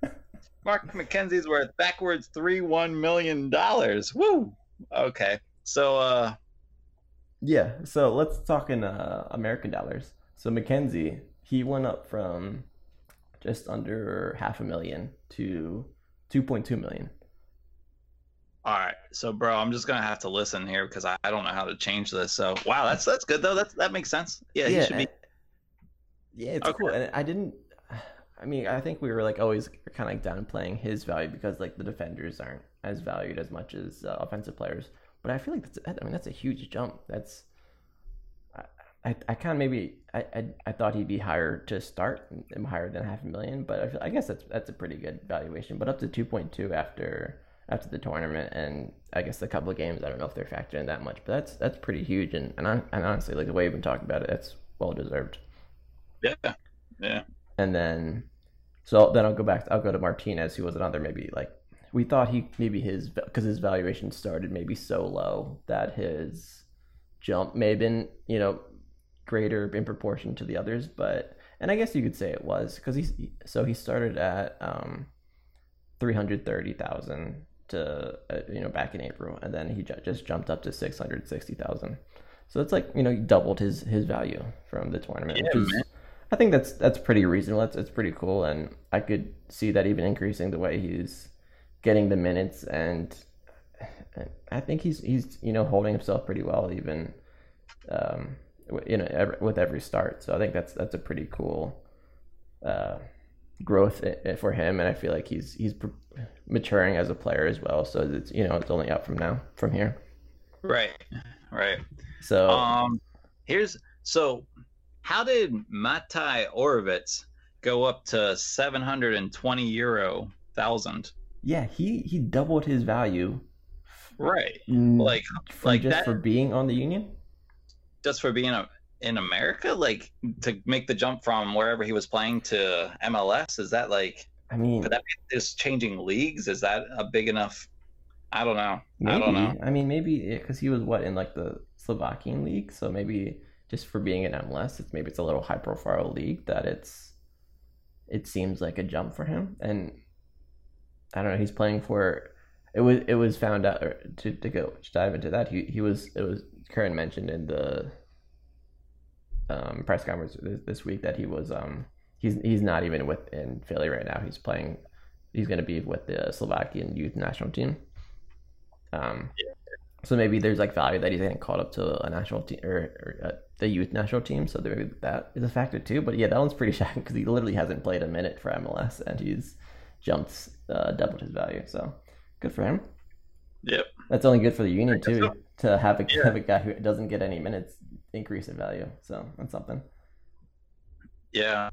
<laughs> Mark McKenzie's worth backwards three one million dollars. Woo. Okay, So uh Yeah, so let's talk in uh, American dollars. So McKenzie, he went up from just under half a million to 2.2 million. All right. So bro, I'm just gonna have to listen here because I, I don't know how to change this. So wow, that's that's good though. That's that makes sense. Yeah, he should be Yeah, it's Okay. cool. And I didn't. I mean, I think we were like always kind of like downplaying his value because like the defenders aren't as valued as much as uh, offensive players. But I feel like that's. I mean, that's a huge jump. That's. I I, I kind of maybe I, I I thought he'd be higher to start, higher than half a million. But I, feel, I guess that's that's a pretty good valuation. But up to two point two after after the tournament, and I guess a couple of games. I don't know if they're factored in that much, but that's that's pretty huge. And and, I, and honestly, like the way we've been talking about it, that's well deserved. yeah. Yeah. And then, so then I'll go back. To, I'll go to Martinez, who was another maybe like we thought he maybe his because his valuation started maybe so low that his jump may have been you know greater in proportion to the others, but and I guess you could say it was because he so he started at um three hundred thirty thousand to uh, you know back in April, and then he ju- just jumped up to six hundred sixty thousand. So it's like you know he doubled his his value from the tournament. Yeah, which is. I think that's that's pretty reasonable. That's it's pretty cool, and I could see that even increasing the way he's getting the minutes, and, and I think he's he's you know holding himself pretty well even um, you know every, with every start. So I think that's that's a pretty cool uh, growth for him, and I feel like he's he's maturing as a player as well. So it's you know it's only up from now from here. Right. Right. So Um, here's so how did Matej Oravec go up to 720 euro thousand? yeah, he he doubled his value. Right. Like like just that for being on the union. just for being a, in America, like to make the jump from wherever he was playing to MLS. Is that like I mean, could that be just changing leagues? Is that a big enough? I don't know. maybe. I don't know. I mean, maybe because he was what in like the Slovakian league, so maybe just for being in MLS, it's maybe it's a little high profile league that it's it seems like a jump for him, and I don't know. He's playing for it was it was found out to to go to dive into that. He he was it was Curtin mentioned in the um, press conference this, this week that he was um he's he's not even with in Philly right now. He's playing. He's going to be with the Slovakian youth national team. Um, so maybe there's like value that he's getting caught up to a national team or, or uh, the youth national team. So maybe that is a factor too. But yeah, that one's pretty <laughs> shocking because he literally hasn't played a minute for MLS and he's jumped uh, doubled his value. So good for him. Yep. That's only good for the union too to have a Yeah. have a guy who doesn't get any minutes increase in value. So that's something. Yeah.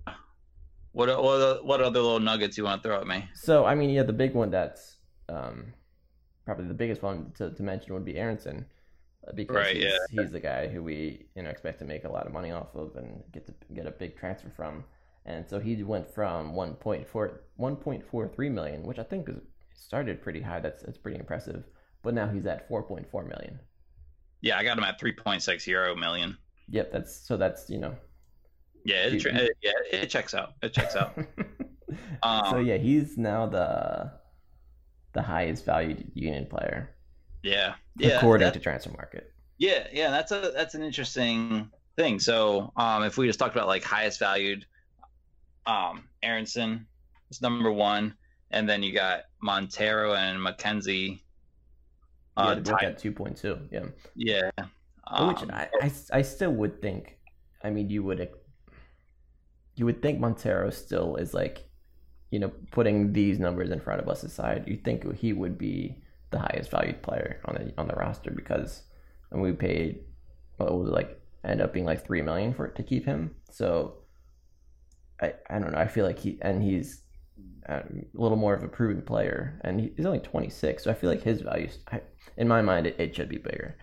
What what what other little nuggets you want to throw at me? So I mean, yeah, the big one that's um, probably the biggest one to, to mention would be Aronson, uh, because Right, he's, yeah. he's the guy who we you know expect to make a lot of money off of and get to get a big transfer from, and so he went from 1.4 1.43 million, which I think is started pretty high. That's that's pretty impressive, but now he's at 4.4 million. Yeah, I got him at 3.6 euro million. Yep, that's so that's you know. Yeah, it, tra- it- yeah, it checks out. It checks out. <laughs> Um, so yeah, he's now the the highest valued union player yeah, yeah. according that- to Transfermarkt. Yeah, yeah, that's a that's an interesting thing. So, um, if we just talked about like highest valued, um, Aronson is number one, and then you got Monteiro and McKenzie. Yeah, Uh, both at two point two. Yeah, yeah. which Um, I, I I still would think. I mean, you would you would think Monteiro still is like, you know, putting these numbers in front of us aside, you think he would be the highest valued player on the on the roster because, and we paid, what was it like, end up being like three million for it to keep him. So, I I don't know. I feel like he and he's a little more of a proven player, and he's only twenty six. So I feel like his value, I, in my mind, it, it should be bigger.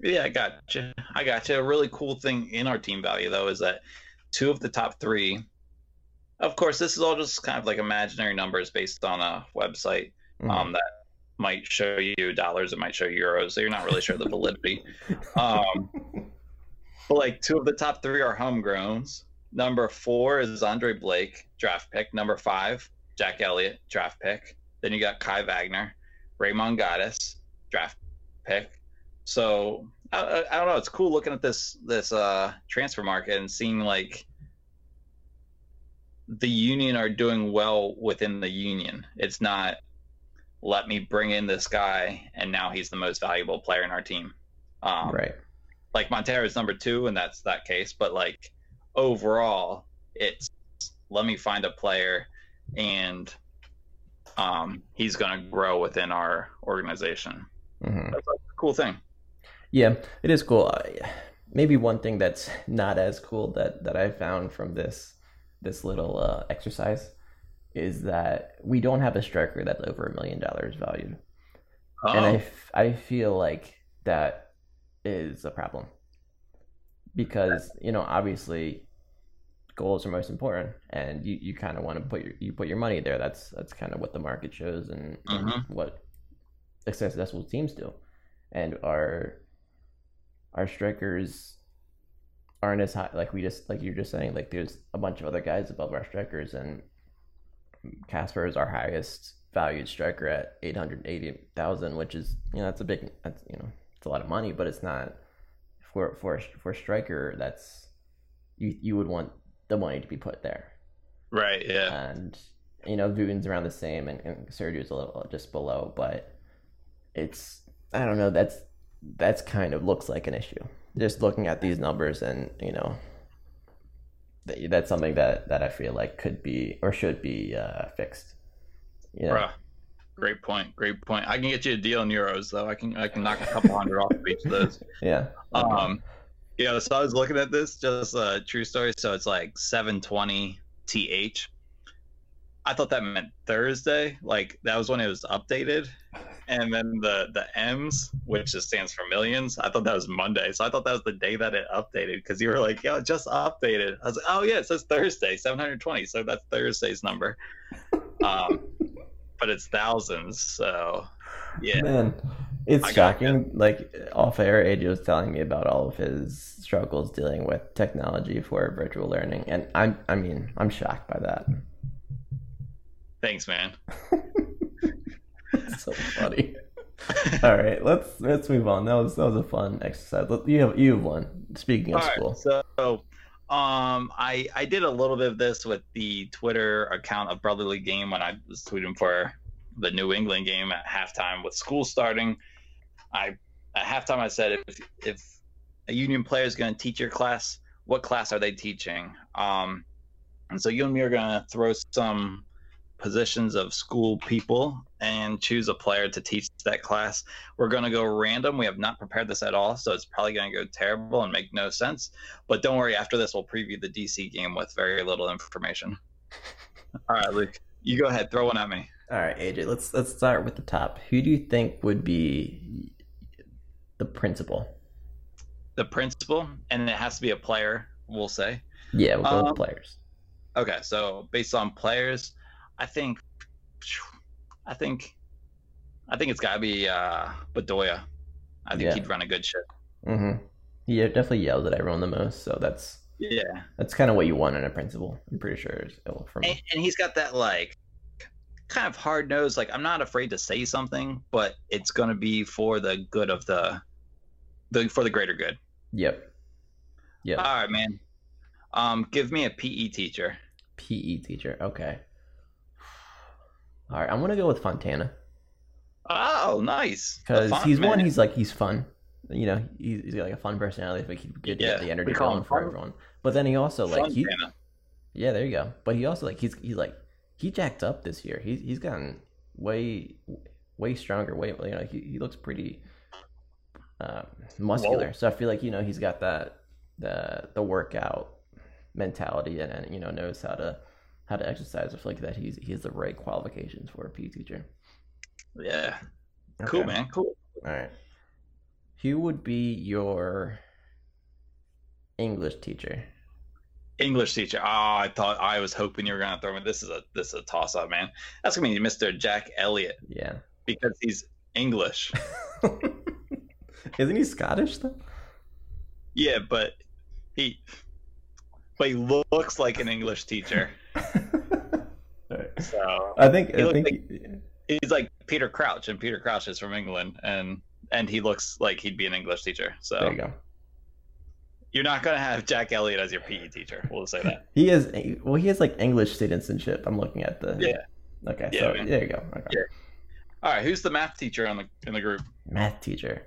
Yeah, I got you. I got you. A really cool thing in our team value though is that two of the top three. Of course, this is all just kind of like imaginary numbers based on a website Mhm. um, that might show you dollars, it might show euros, so you're not really sure the validity. <laughs> Um, but like two of the top three are homegrowns. Number four is Andre Blake, draft pick. Number five, Jack Elliott, draft pick. Then you got Kai Wagner, Raymond Gaddis, draft pick. so I, I, I don't know. It's cool looking at this this uh, Transfermarkt and seeing like the union are doing well within the union. It's not let me bring in this guy and now he's the most valuable player in our team. Um, right. Like Monteiro is number two, and that's that case. But like overall, it's let me find a player and um, he's going to grow within our organization. hmm That's a cool thing. Yeah, it is cool. I- Maybe one thing that's not as cool that that I found from this this little uh, exercise is that we don't have a striker that's over a million dollars valued, and I, Oh, f- I feel like that is a problem because you know obviously goals are most important and you, you kind of want to put your you put your money there that's that's kind of what the market shows and, and Mhm. what successful teams do and our our strikers aren't as high like we just like you're just saying like there's a bunch of other guys above our strikers and Kacper is our highest valued striker at 880,000 which is you know that's a big that's you know it's a lot of money but it's not for for for a striker that's you you would want the money to be put there right. Yeah. and you know Vugin's around the same and, and Sergio's a little just below but it's I don't know that's that's kind of looks like an issue just looking at these numbers and you know that, that's something that that I feel like could be or should be uh, fixed you know Bruh. Great point. Great point. I can get you a deal in euros though. I can I can knock a couple hundred off of each of those. <laughs> yeah Um, yeah. So I was looking at this, just a true story. So it's like 720 th. I thought that meant Thursday. Like that was when it was updated, and then the the M's, which just stands for millions. I thought that was Monday. So I thought that was the day that it updated because you were like, "Yo, it just updated." I was like, "Oh yeah, it says Thursday, 720." So that's Thursday's number. Um, but it's thousands. So yeah. Man, it's I shocking. Like off air, AJ was telling me about all of his struggles dealing with technology for virtual learning, and I'm, I mean, I'm shocked by that. Thanks, man. <laughs> So funny. all right, let's let's move on. That was that was a fun exercise. You have you have one. Speaking of All right, school, so um, I I did a little bit of this with the Twitter account of Brotherly Game when I was tweeting for the New England game at halftime with school starting. I at halftime I said if if a union player is going to teach your class, what class are they teaching? Um, and so you and me are going to throw some positions of school people and choose a player to teach that class. We're going to go random. We have not prepared this at all, so it's probably going to go terrible and make no sense. But don't worry, after this, we'll preview the DC game with very little information. <laughs> All right, Luke, you go ahead, throw one at me. all right, AJ. Let's let's start with the top. Who do you think would be the principal? The principal, and it has to be a player, we'll say. Yeah, we'll go Um, with players. Okay, so based on players, I think, I think, I think it's got to be uh, Bedoya. I think Yeah. he'd run a good ship. Mm-hmm. He definitely yells at everyone the most, so that's Yeah, that's kind of what you want in a principal. I'm pretty sure from and, and he's got that like kind of hard nose. Like I'm not afraid to say something, but it's gonna be for the good of the, the for the greater good. Yep. Yep. All right, man. Um, give me a PE teacher. PE teacher. Okay. All right, I'm gonna go with Fontana Oh, nice. Because font he's one. He's like he's fun. You know, he's, he's got like a fun personality. If he could get Yeah, the energy we call going for fun- everyone. But then he also like he, Fontana. yeah, there you go. But he also like he's he's like he jacked up this year. He's he's gotten way way stronger. Way you know he, he looks pretty uh, muscular. Whoa. So I feel like you know he's got that the the workout mentality and, and you know knows how to how to exercise. I feel like that he's he has the right qualifications for a PE teacher. Yeah. Cool, man. Cool. All right. Who would be your English teacher? English teacher. Oh, I thought I was hoping you were gonna throw me. This is a this is a toss up, man. That's gonna be Mr. Jack Elliott Yeah. because he's English. <laughs> Isn't he Scottish though? Yeah, but he but he looks like an English teacher. <laughs> So I think I think like- he's like Peter Crouch, and Peter Crouch is from England, and and he looks like he'd be an English teacher. So There you go. you're not gonna have Jack Elliott as your PE teacher. We'll say that. He is well. He has like English citizenship. I'm looking at the. Yeah. Okay. Yeah, so man. there you go. Okay. Yeah. All right, who's the math teacher on the in the group? Math teacher.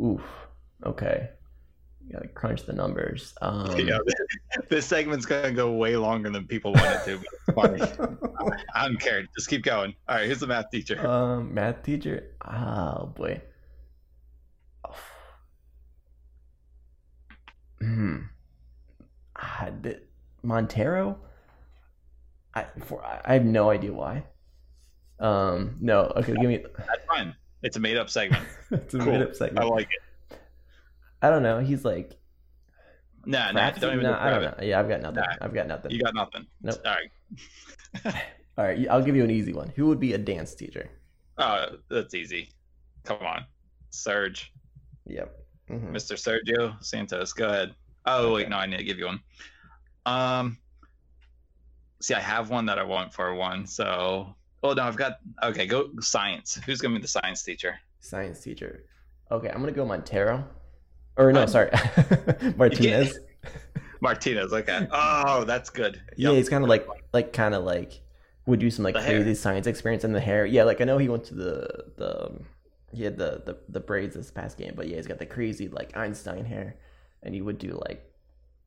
Oof. Okay. Gotta crunch the numbers. Um, Yeah, <laughs> this segment's gonna go way longer than people want it to. But funny. <laughs> I don't care. Just keep going. All right, here's the math teacher? um, math teacher. Oh boy. Hmm. Ah, the- Monteiro. I for I I have no idea why. Um. No. Okay. Give me. That's fine. It's a made up segment. <laughs> it's a Cool. made-up segment. I like it. I don't know. He's like. Nah, nah, don't even I don't know. Yeah, I've got nothing. Nah. I've got nothing. You got nothing. Nope. All right. <laughs> All right. I'll give you an easy one. Who would be a dance teacher? Oh, that's easy. Come on. Serge. Yep. Mhm. Mr. Sergio Santos. Go ahead. Oh wait, no, I need to give you one. Um see I have one that I want for one, so oh no, I've got okay, go science. Who's gonna be the science teacher? Science teacher. Okay, I'm gonna go Monteiro. Or no, sorry, <laughs> Martinez. <laughs> Martinez, okay. Oh, that's good. Yeah, he's kind of like, like, kind of like, would do some like The hair. crazy science experience in the hair. Yeah, like I know he went to the the, um, he had the the the braids this past game, but yeah, he's got the crazy like Einstein hair, and he would do like,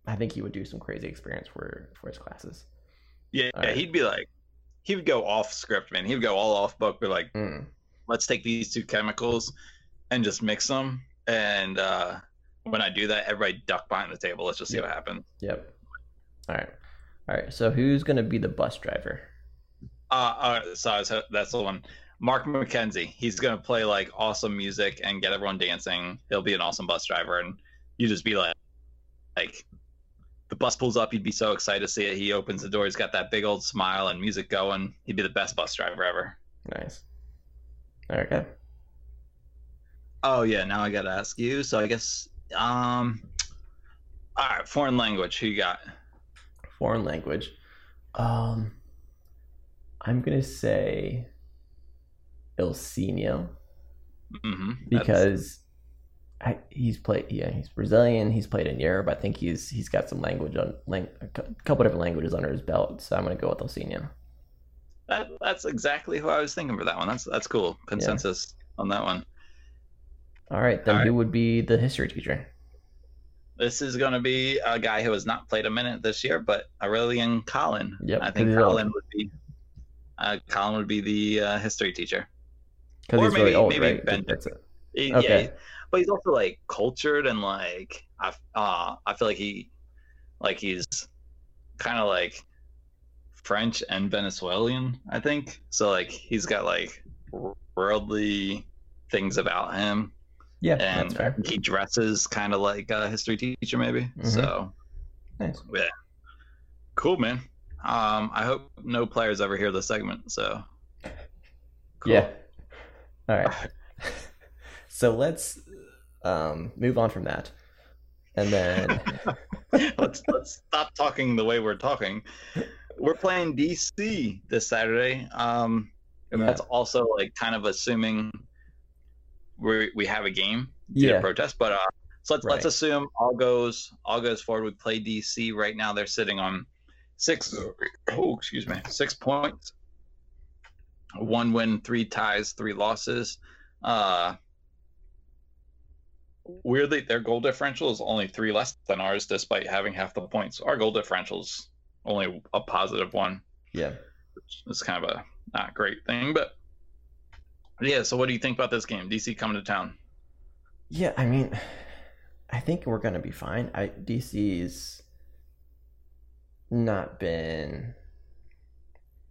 I think he would do some crazy experience for for his classes. yeah, yeah, right. he'd be like he would go off script, man. He would go all off book, be like, Mm. let's take these two chemicals and just mix them. And uh when I do that, everybody duck behind the table. Let's just see Yep. what happens. Yep. All right. All right. So who's gonna be the bus driver? Uh, uh so I was, that's the one. Mark McKenzie. He's gonna play like awesome music and get everyone dancing. He'll be an awesome bus driver, and you just be like, like, the bus pulls up. You'd be so excited to see it. He opens the door. He's got that big old smile and music going. He'd be the best bus driver ever. Nice. All right. Okay. Oh yeah. Now I gotta ask you. So I guess, um, all right. Foreign language. Who you got? Foreign language. Um, I'm gonna say El Ilsinho Mm-hmm. because I, he's played. Yeah, he's Brazilian. He's played in Europe. I think he's he's got some language on lang, a couple different languages under his belt. So I'm gonna go with Ilsinho. that, that's exactly who I was thinking for that one. That's that's cool. Consensus on that one. All right, then All right. who would be the history teacher? This is going to be a guy who has not played a minute this year, but Aurélien Collin. Yep, I think he's old. Collin would be. Uh, Collin would be the uh, history teacher. Because Or he's really maybe- old, maybe right? Ben- That's it. Okay. Yeah, but he's also like cultured and like I uh, I feel like he like he's kind of like French and Venezuelan. I think so. Like he's got like worldly things about him, Yeah, and that's fair. he dresses kind of like a history teacher maybe. Mhm. So. Nice. Yeah. Cool, man. Um, I hope no players ever hear this segment. So. Cool. Yeah. All right. <laughs> so let's um, move on from that, and then <laughs> let's let's stop talking the way we're talking. We're playing DC this Saturday. Um, and Yeah. that's also like kind of assuming we we have a game due Yeah. to protest. But uh, so let's let's assume all goes all goes forward. We play DC right now. They're sitting on six. Oh, excuse me, six points. One win, three ties, three losses. Uh, weirdly, their goal differential is only three less than ours, despite having half the points. Our goal differential is only a positive one. yeah, which is kind of a not great thing, but yeah. So, what do you think about this game? DC coming to town. yeah. I mean, I think we're gonna be fine. I DC's not been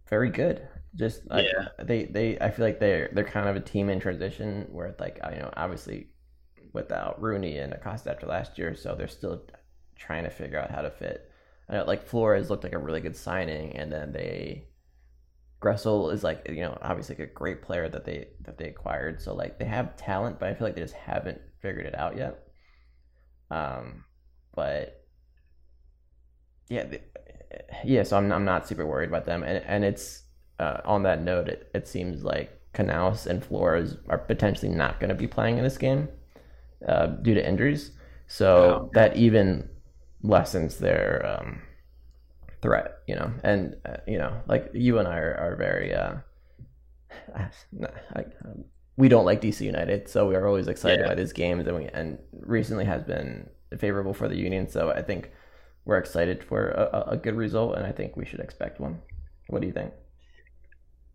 very good. Just like Yeah. they they I feel like they're they're kind of a team in transition where it's like you know obviously without Rooney and Acosta after last year, so they're still trying to figure out how to fit. I know, like Flores looked like a really good signing, and then they Gressel is like you know obviously like a great player that they that they acquired. So like they have talent, but I feel like they just haven't figured it out yet. Um, but yeah, the, yeah. So I'm I'm not super worried about them, and and it's uh, on that note, it, it seems like Canals and Flores are potentially not going to be playing in this game uh, due to injuries. So Wow. that even lessens their um, threat, you know. And uh, you know, like you and I are, are very. Uh, <sighs> I, we don't like DC United, so we are always excited Yeah. by these games, and we and recently has been favorable for the Union. So I think we're excited for a, a- good result, and I think we should expect one. What do you think?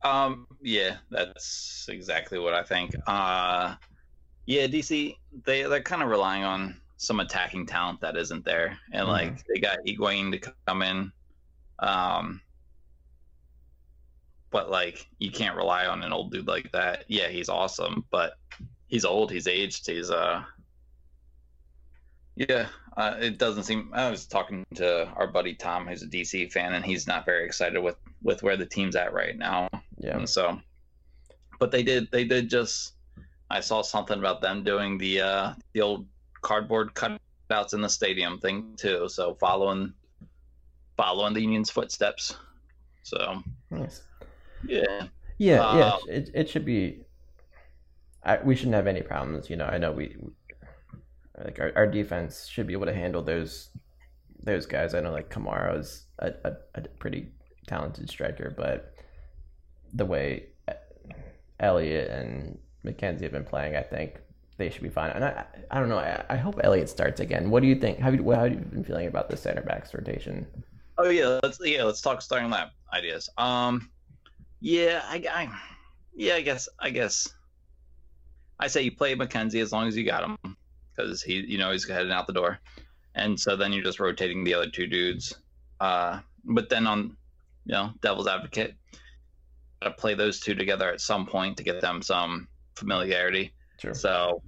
Um, yeah, that's exactly what I think. Uh, yeah, DC they they're kind of relying on some attacking talent that isn't there, and Mhm. like they got Higuain to come in, um, but like you can't rely on an old dude like that. Yeah, he's awesome, but he's old, he's aged, he's uh, yeah, uh, it doesn't seem. I was talking to our buddy Tom, who's a DC fan, and he's not very excited with with where the team's at right now. Yeah, And so, but they did they did just I saw something about them doing the uh the old cardboard cutouts in the stadium thing too. So following following the Union's footsteps. So nice. yeah, Yeah, Uh, yeah. It it should be. I, we shouldn't have any problems. You know, I know we like our, our defense should be able to handle those those guys. I know like Kamara's a, a, a pretty talented striker, but the way Elliott and McKenzie have been playing, I think they should be fine. And I I don't know. I, I hope Elliott starts again. What do you think? How you how have you been feeling about the center backs rotation? Oh yeah, let's yeah let's talk starting lab ideas. Um, yeah, I, I yeah I guess I guess I say you play McKenzie as long as you got him because he you know he's heading out the door, and so then you're just rotating the other two dudes. Uh, but then on you know devil's advocate, gotta play those two together at some point to get them some familiarity. Sure. So,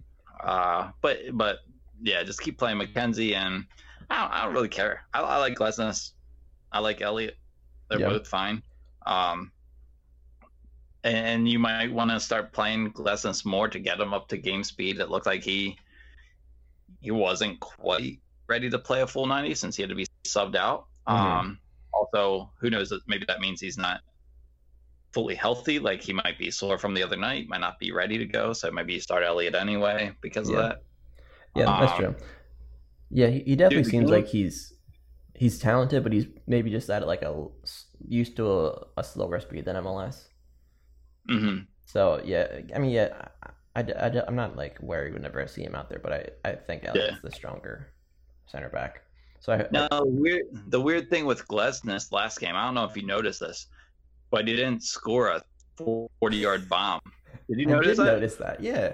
uh, but but yeah, just keep playing McKenzie, and I don't, I don't really care. I, I like Glesnes. I like Elliott. They're Yeah. both fine. Um, and you might want to start playing Glesnes more to get him up to game speed. It looked like he he wasn't quite ready to play a full ninety since he had to be subbed out. Mhm. Um, also, who knows? Maybe that means he's not fully healthy. Like he might be sore from the other night, might not be ready to go. So maybe you start Elliott anyway because Yeah. of that. Yeah, that's Um, true. Yeah, he, he definitely dude, seems you- like he's he's talented, but he's maybe just at like a used to a, a slower speed than MLS. hmm So yeah, I mean, yeah, I, I, am not like worried whenever I see him out there, but I, I think Elliott's the stronger center back. So I, Now, weird. The weird thing with Glesnes last game, I don't know if you noticed this, but he didn't score a forty-yard bomb. Did you notice did that? notice that. Yeah,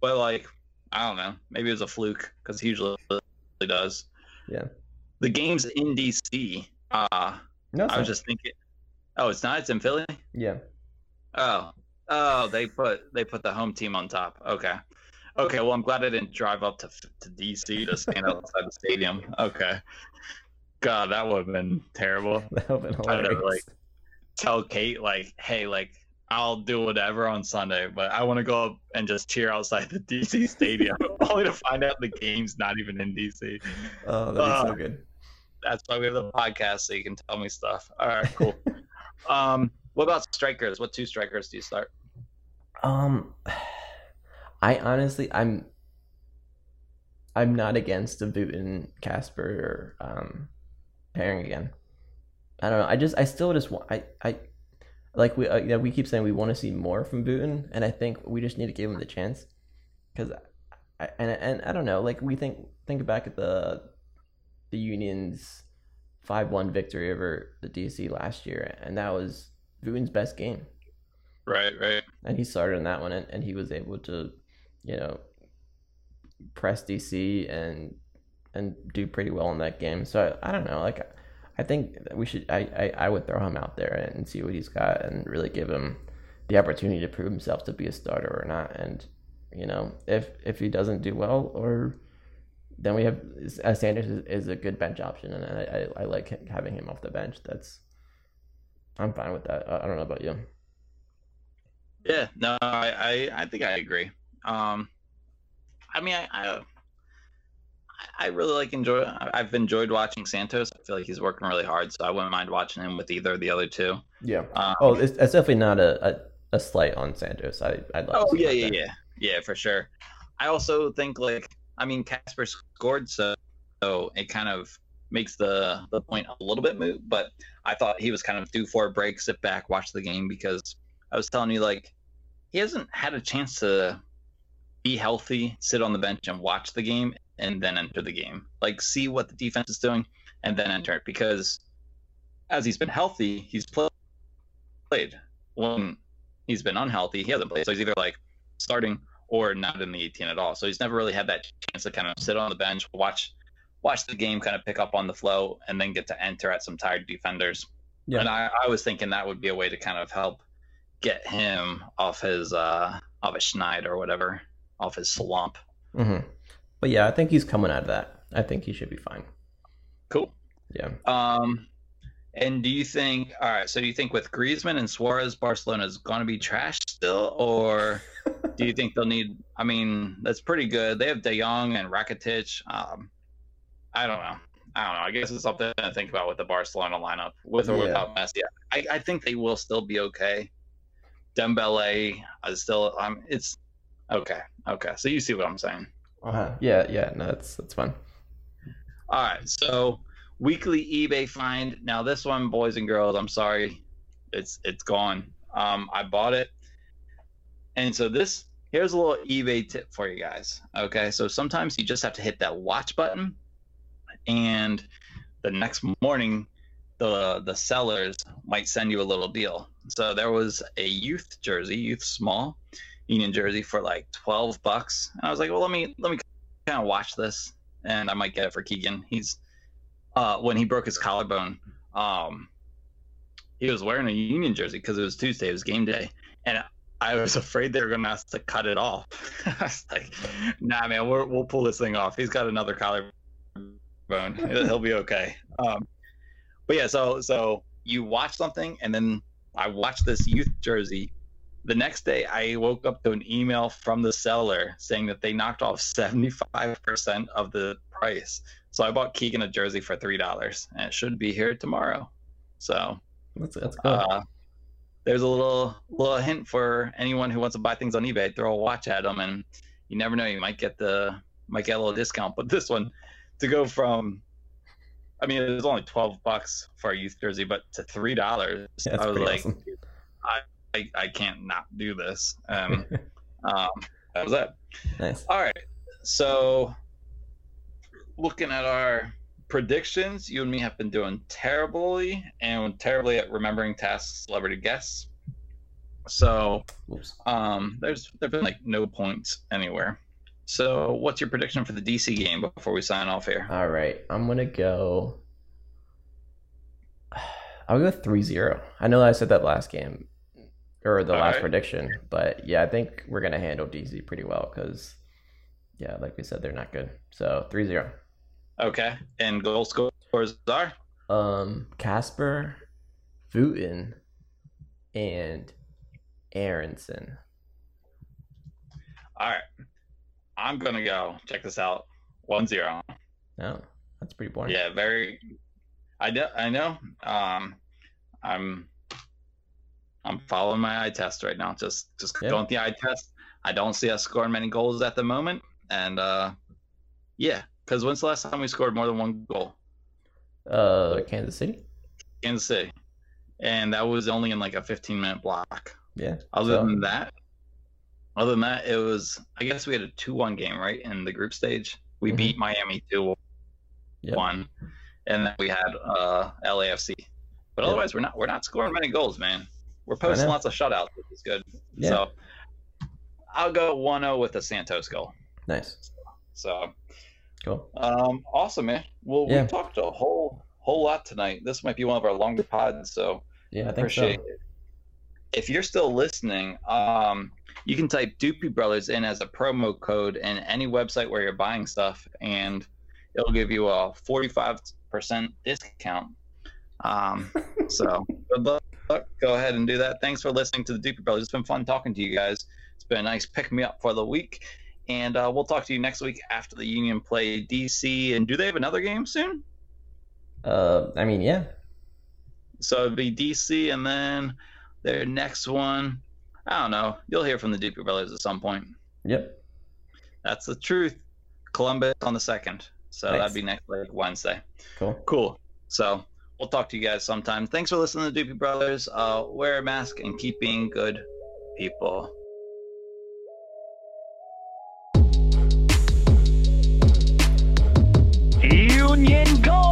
But like, I don't know. Maybe it was a fluke because he usually does. Yeah. The game's in DC. Uh, no, I was just thinking. Oh, it's not. It's in Philly. yeah, Oh, oh, they put they put the home team on top. Okay, okay. Well, I'm glad I didn't drive up to to DC to stand <laughs> outside the stadium. Okay. God, that would have been terrible. <laughs> that would have been hilarious. like- Tell Kate like, hey, like I'll do whatever on Sunday, but I want to go up and just cheer outside the DC stadium, <laughs> only to find out the game's not even in DC. oh, that'd be so uh, good. That's why we have the podcast, so you can tell me stuff. All right, cool. <laughs> um, what about strikers? What two strikers do you start? Um, I honestly, I'm, I'm not against the Wooten Kacper or um pairing again. I don't know. I just, I still just want, I, I, like we, uh, yeah, we keep saying we want to see more from Wooten, and I think we just need to give him the chance, because, I, and and I don't know, like we think think back at the, the Union's five one victory over the DC last year, and that was Wooten's best game. Right, right. and he started in that one and, and he was able to you know press dc and and do pretty well in that game. So i, I don't know like i think we should I, I i would throw him out there and see what he's got and really give him the opportunity to prove himself to be a starter or not. And you know if if he doesn't do well or then we have uh, Sanders is, is a good bench option and I, I, I like having him off the bench that's I'm fine with that I, I don't know about you Yeah, no, I, I, I think I agree. Um, I mean, I, I, I really like enjoy. I've enjoyed watching Santos. I feel like he's working really hard, so I wouldn't mind watching him with either of the other two. yeah Um, Oh, it's, it's definitely not a, a a slight on Santos. I I'd love. Oh yeah, yeah, yeah, yeah, for sure. I also think like I mean Kacper scored, so, so it kind of makes the the point a little bit moot. But I thought he was kind of due for a break, sit back, watch the game because I was telling you like he hasn't had a chance to be healthy, sit on the bench and watch the game, and then enter the game. Like see what the defense is doing, and then enter it because as he's been healthy, he's played. Played when he's been unhealthy, he hasn't played. So he's either like starting or not in the 18 at all. So he's never really had that chance to kind of sit on the bench, watch watch the game, kind of pick up on the flow, and then get to enter at some tired defenders. Yeah. And I, I was thinking that would be a way to kind of help get him off his uh off his schneid or whatever, off his slump. hmm But yeah, I think he's coming out of that. I think he should be fine. Cool. Yeah. Um, and do you think? All right. So do you think with Griezmann and Suarez, Barcelona is going to be trash still, or do you think they'll need? I mean, that's pretty good. They have De Jong and Rakitic. Um, I don't know. I don't know. I guess it's something to think about with the Barcelona lineup, with or Yeah. without Messi. I, I think they will still be okay. Dembele is still. Um, it's okay. Okay. So you see what I'm saying. Uh-huh. Yeah, yeah, no, that's that's fine. All right, so weekly eBay find. Now this one, boys and girls, I'm sorry, it's it's gone. Um, I bought it, and so this here's a little eBay tip for you guys. Okay, so sometimes you just have to hit that watch button, and the next morning, the the sellers might send you a little deal. So there was a youth jersey, youth small, Union jersey for like twelve bucks, and I was like, well, let me let me kind of watch this and I might get it for Keegan. He's uh, when he broke his collarbone, um, he was wearing a Union jersey because it was Tuesday, it was game day, and I was afraid they were going to ask to cut it off. <laughs> I was like, "Nah, man, we're, we'll pull this thing off. He's got another collarbone. <laughs> He'll, be okay." Um, but yeah, so so you watch something, and then I watched this youth jersey. The next day, I woke up to an email from the seller saying that they knocked off 75% of the price. So I bought Keegan a jersey for $3, and it should be here tomorrow. So That's that's good. uh, there's a little little hint for anyone who wants to buy things on eBay. Throw a watch at them, and you never know, you might get the might get a little discount. But this one, to go from, I mean, it was only 12 bucks for a youth jersey, but to three dollars, Yeah, I was like, awesome. I, I can't not do this. Um, <laughs> um, that was it. nice. All right. So, looking at our predictions, you and me have been doing terribly and terribly at remembering tasks, ask celebrity guests. So, um, there's there've been like no points anywhere. So, what's your prediction for the DC game before we sign off here? All right, I'm gonna go. I'll go 3-0. I know I said that last game or the All last right. prediction, but yeah, I think we're gonna handle DC pretty well because, yeah, like we said, they're not good. So 3-0. Okay. And goal scorers are Um, Kacper, Wooten, and Aronson. all right. I'm gonna go. Check this out. One zero. No, that's pretty boring. Yeah, very. I know. I know. Um, I'm. I'm following my eye test right now. Just, just Yeah. going with the eye test. I don't see us scoring many goals at the moment, and uh, yeah, because when's the last time we scored more than one goal? Uh, Kansas City. Kansas City, and that was only in like a 15 minute block. Yeah. Other So- than that, other than that, it was. I guess we had a two-one game right in the group stage. We Mhm. beat Miami two Yep. one, and then we had uh, LAFC. But Yep. otherwise, we're not we're not scoring many goals, man. We're posting lots of shutouts, which is good. Yeah. So I'll go 1-0 with a Santos goal. Nice. So Cool. um, awesome, man. Well, Yeah. we talked a whole whole lot tonight. This might be one of our longer pods, so Yeah, I think appreciate so. it. If you're still listening, um, you can type Doopy Brothers in as a promo code in any website where you're buying stuff, and it'll give you a 45% discount. Um, <laughs> so good luck. Go ahead and do that. Thanks for listening to the Doopy Brothers. It's been fun talking to you guys. It's been a nice pick me up for the week. And uh, we'll talk to you next week after the Union play DC. And do they have another game soon? Uh, I mean, yeah. So it'd be DC, and then their next one. I don't know. You'll hear from the Duper brothers at some point. Yep. That's the truth. Columbus on the second, so Nice. that'd be next week Wednesday. Cool. Cool. So we'll talk to you guys sometime. Thanks for listening to Doopy Brothers. Uh, wear a mask and keep being good people. getting gold.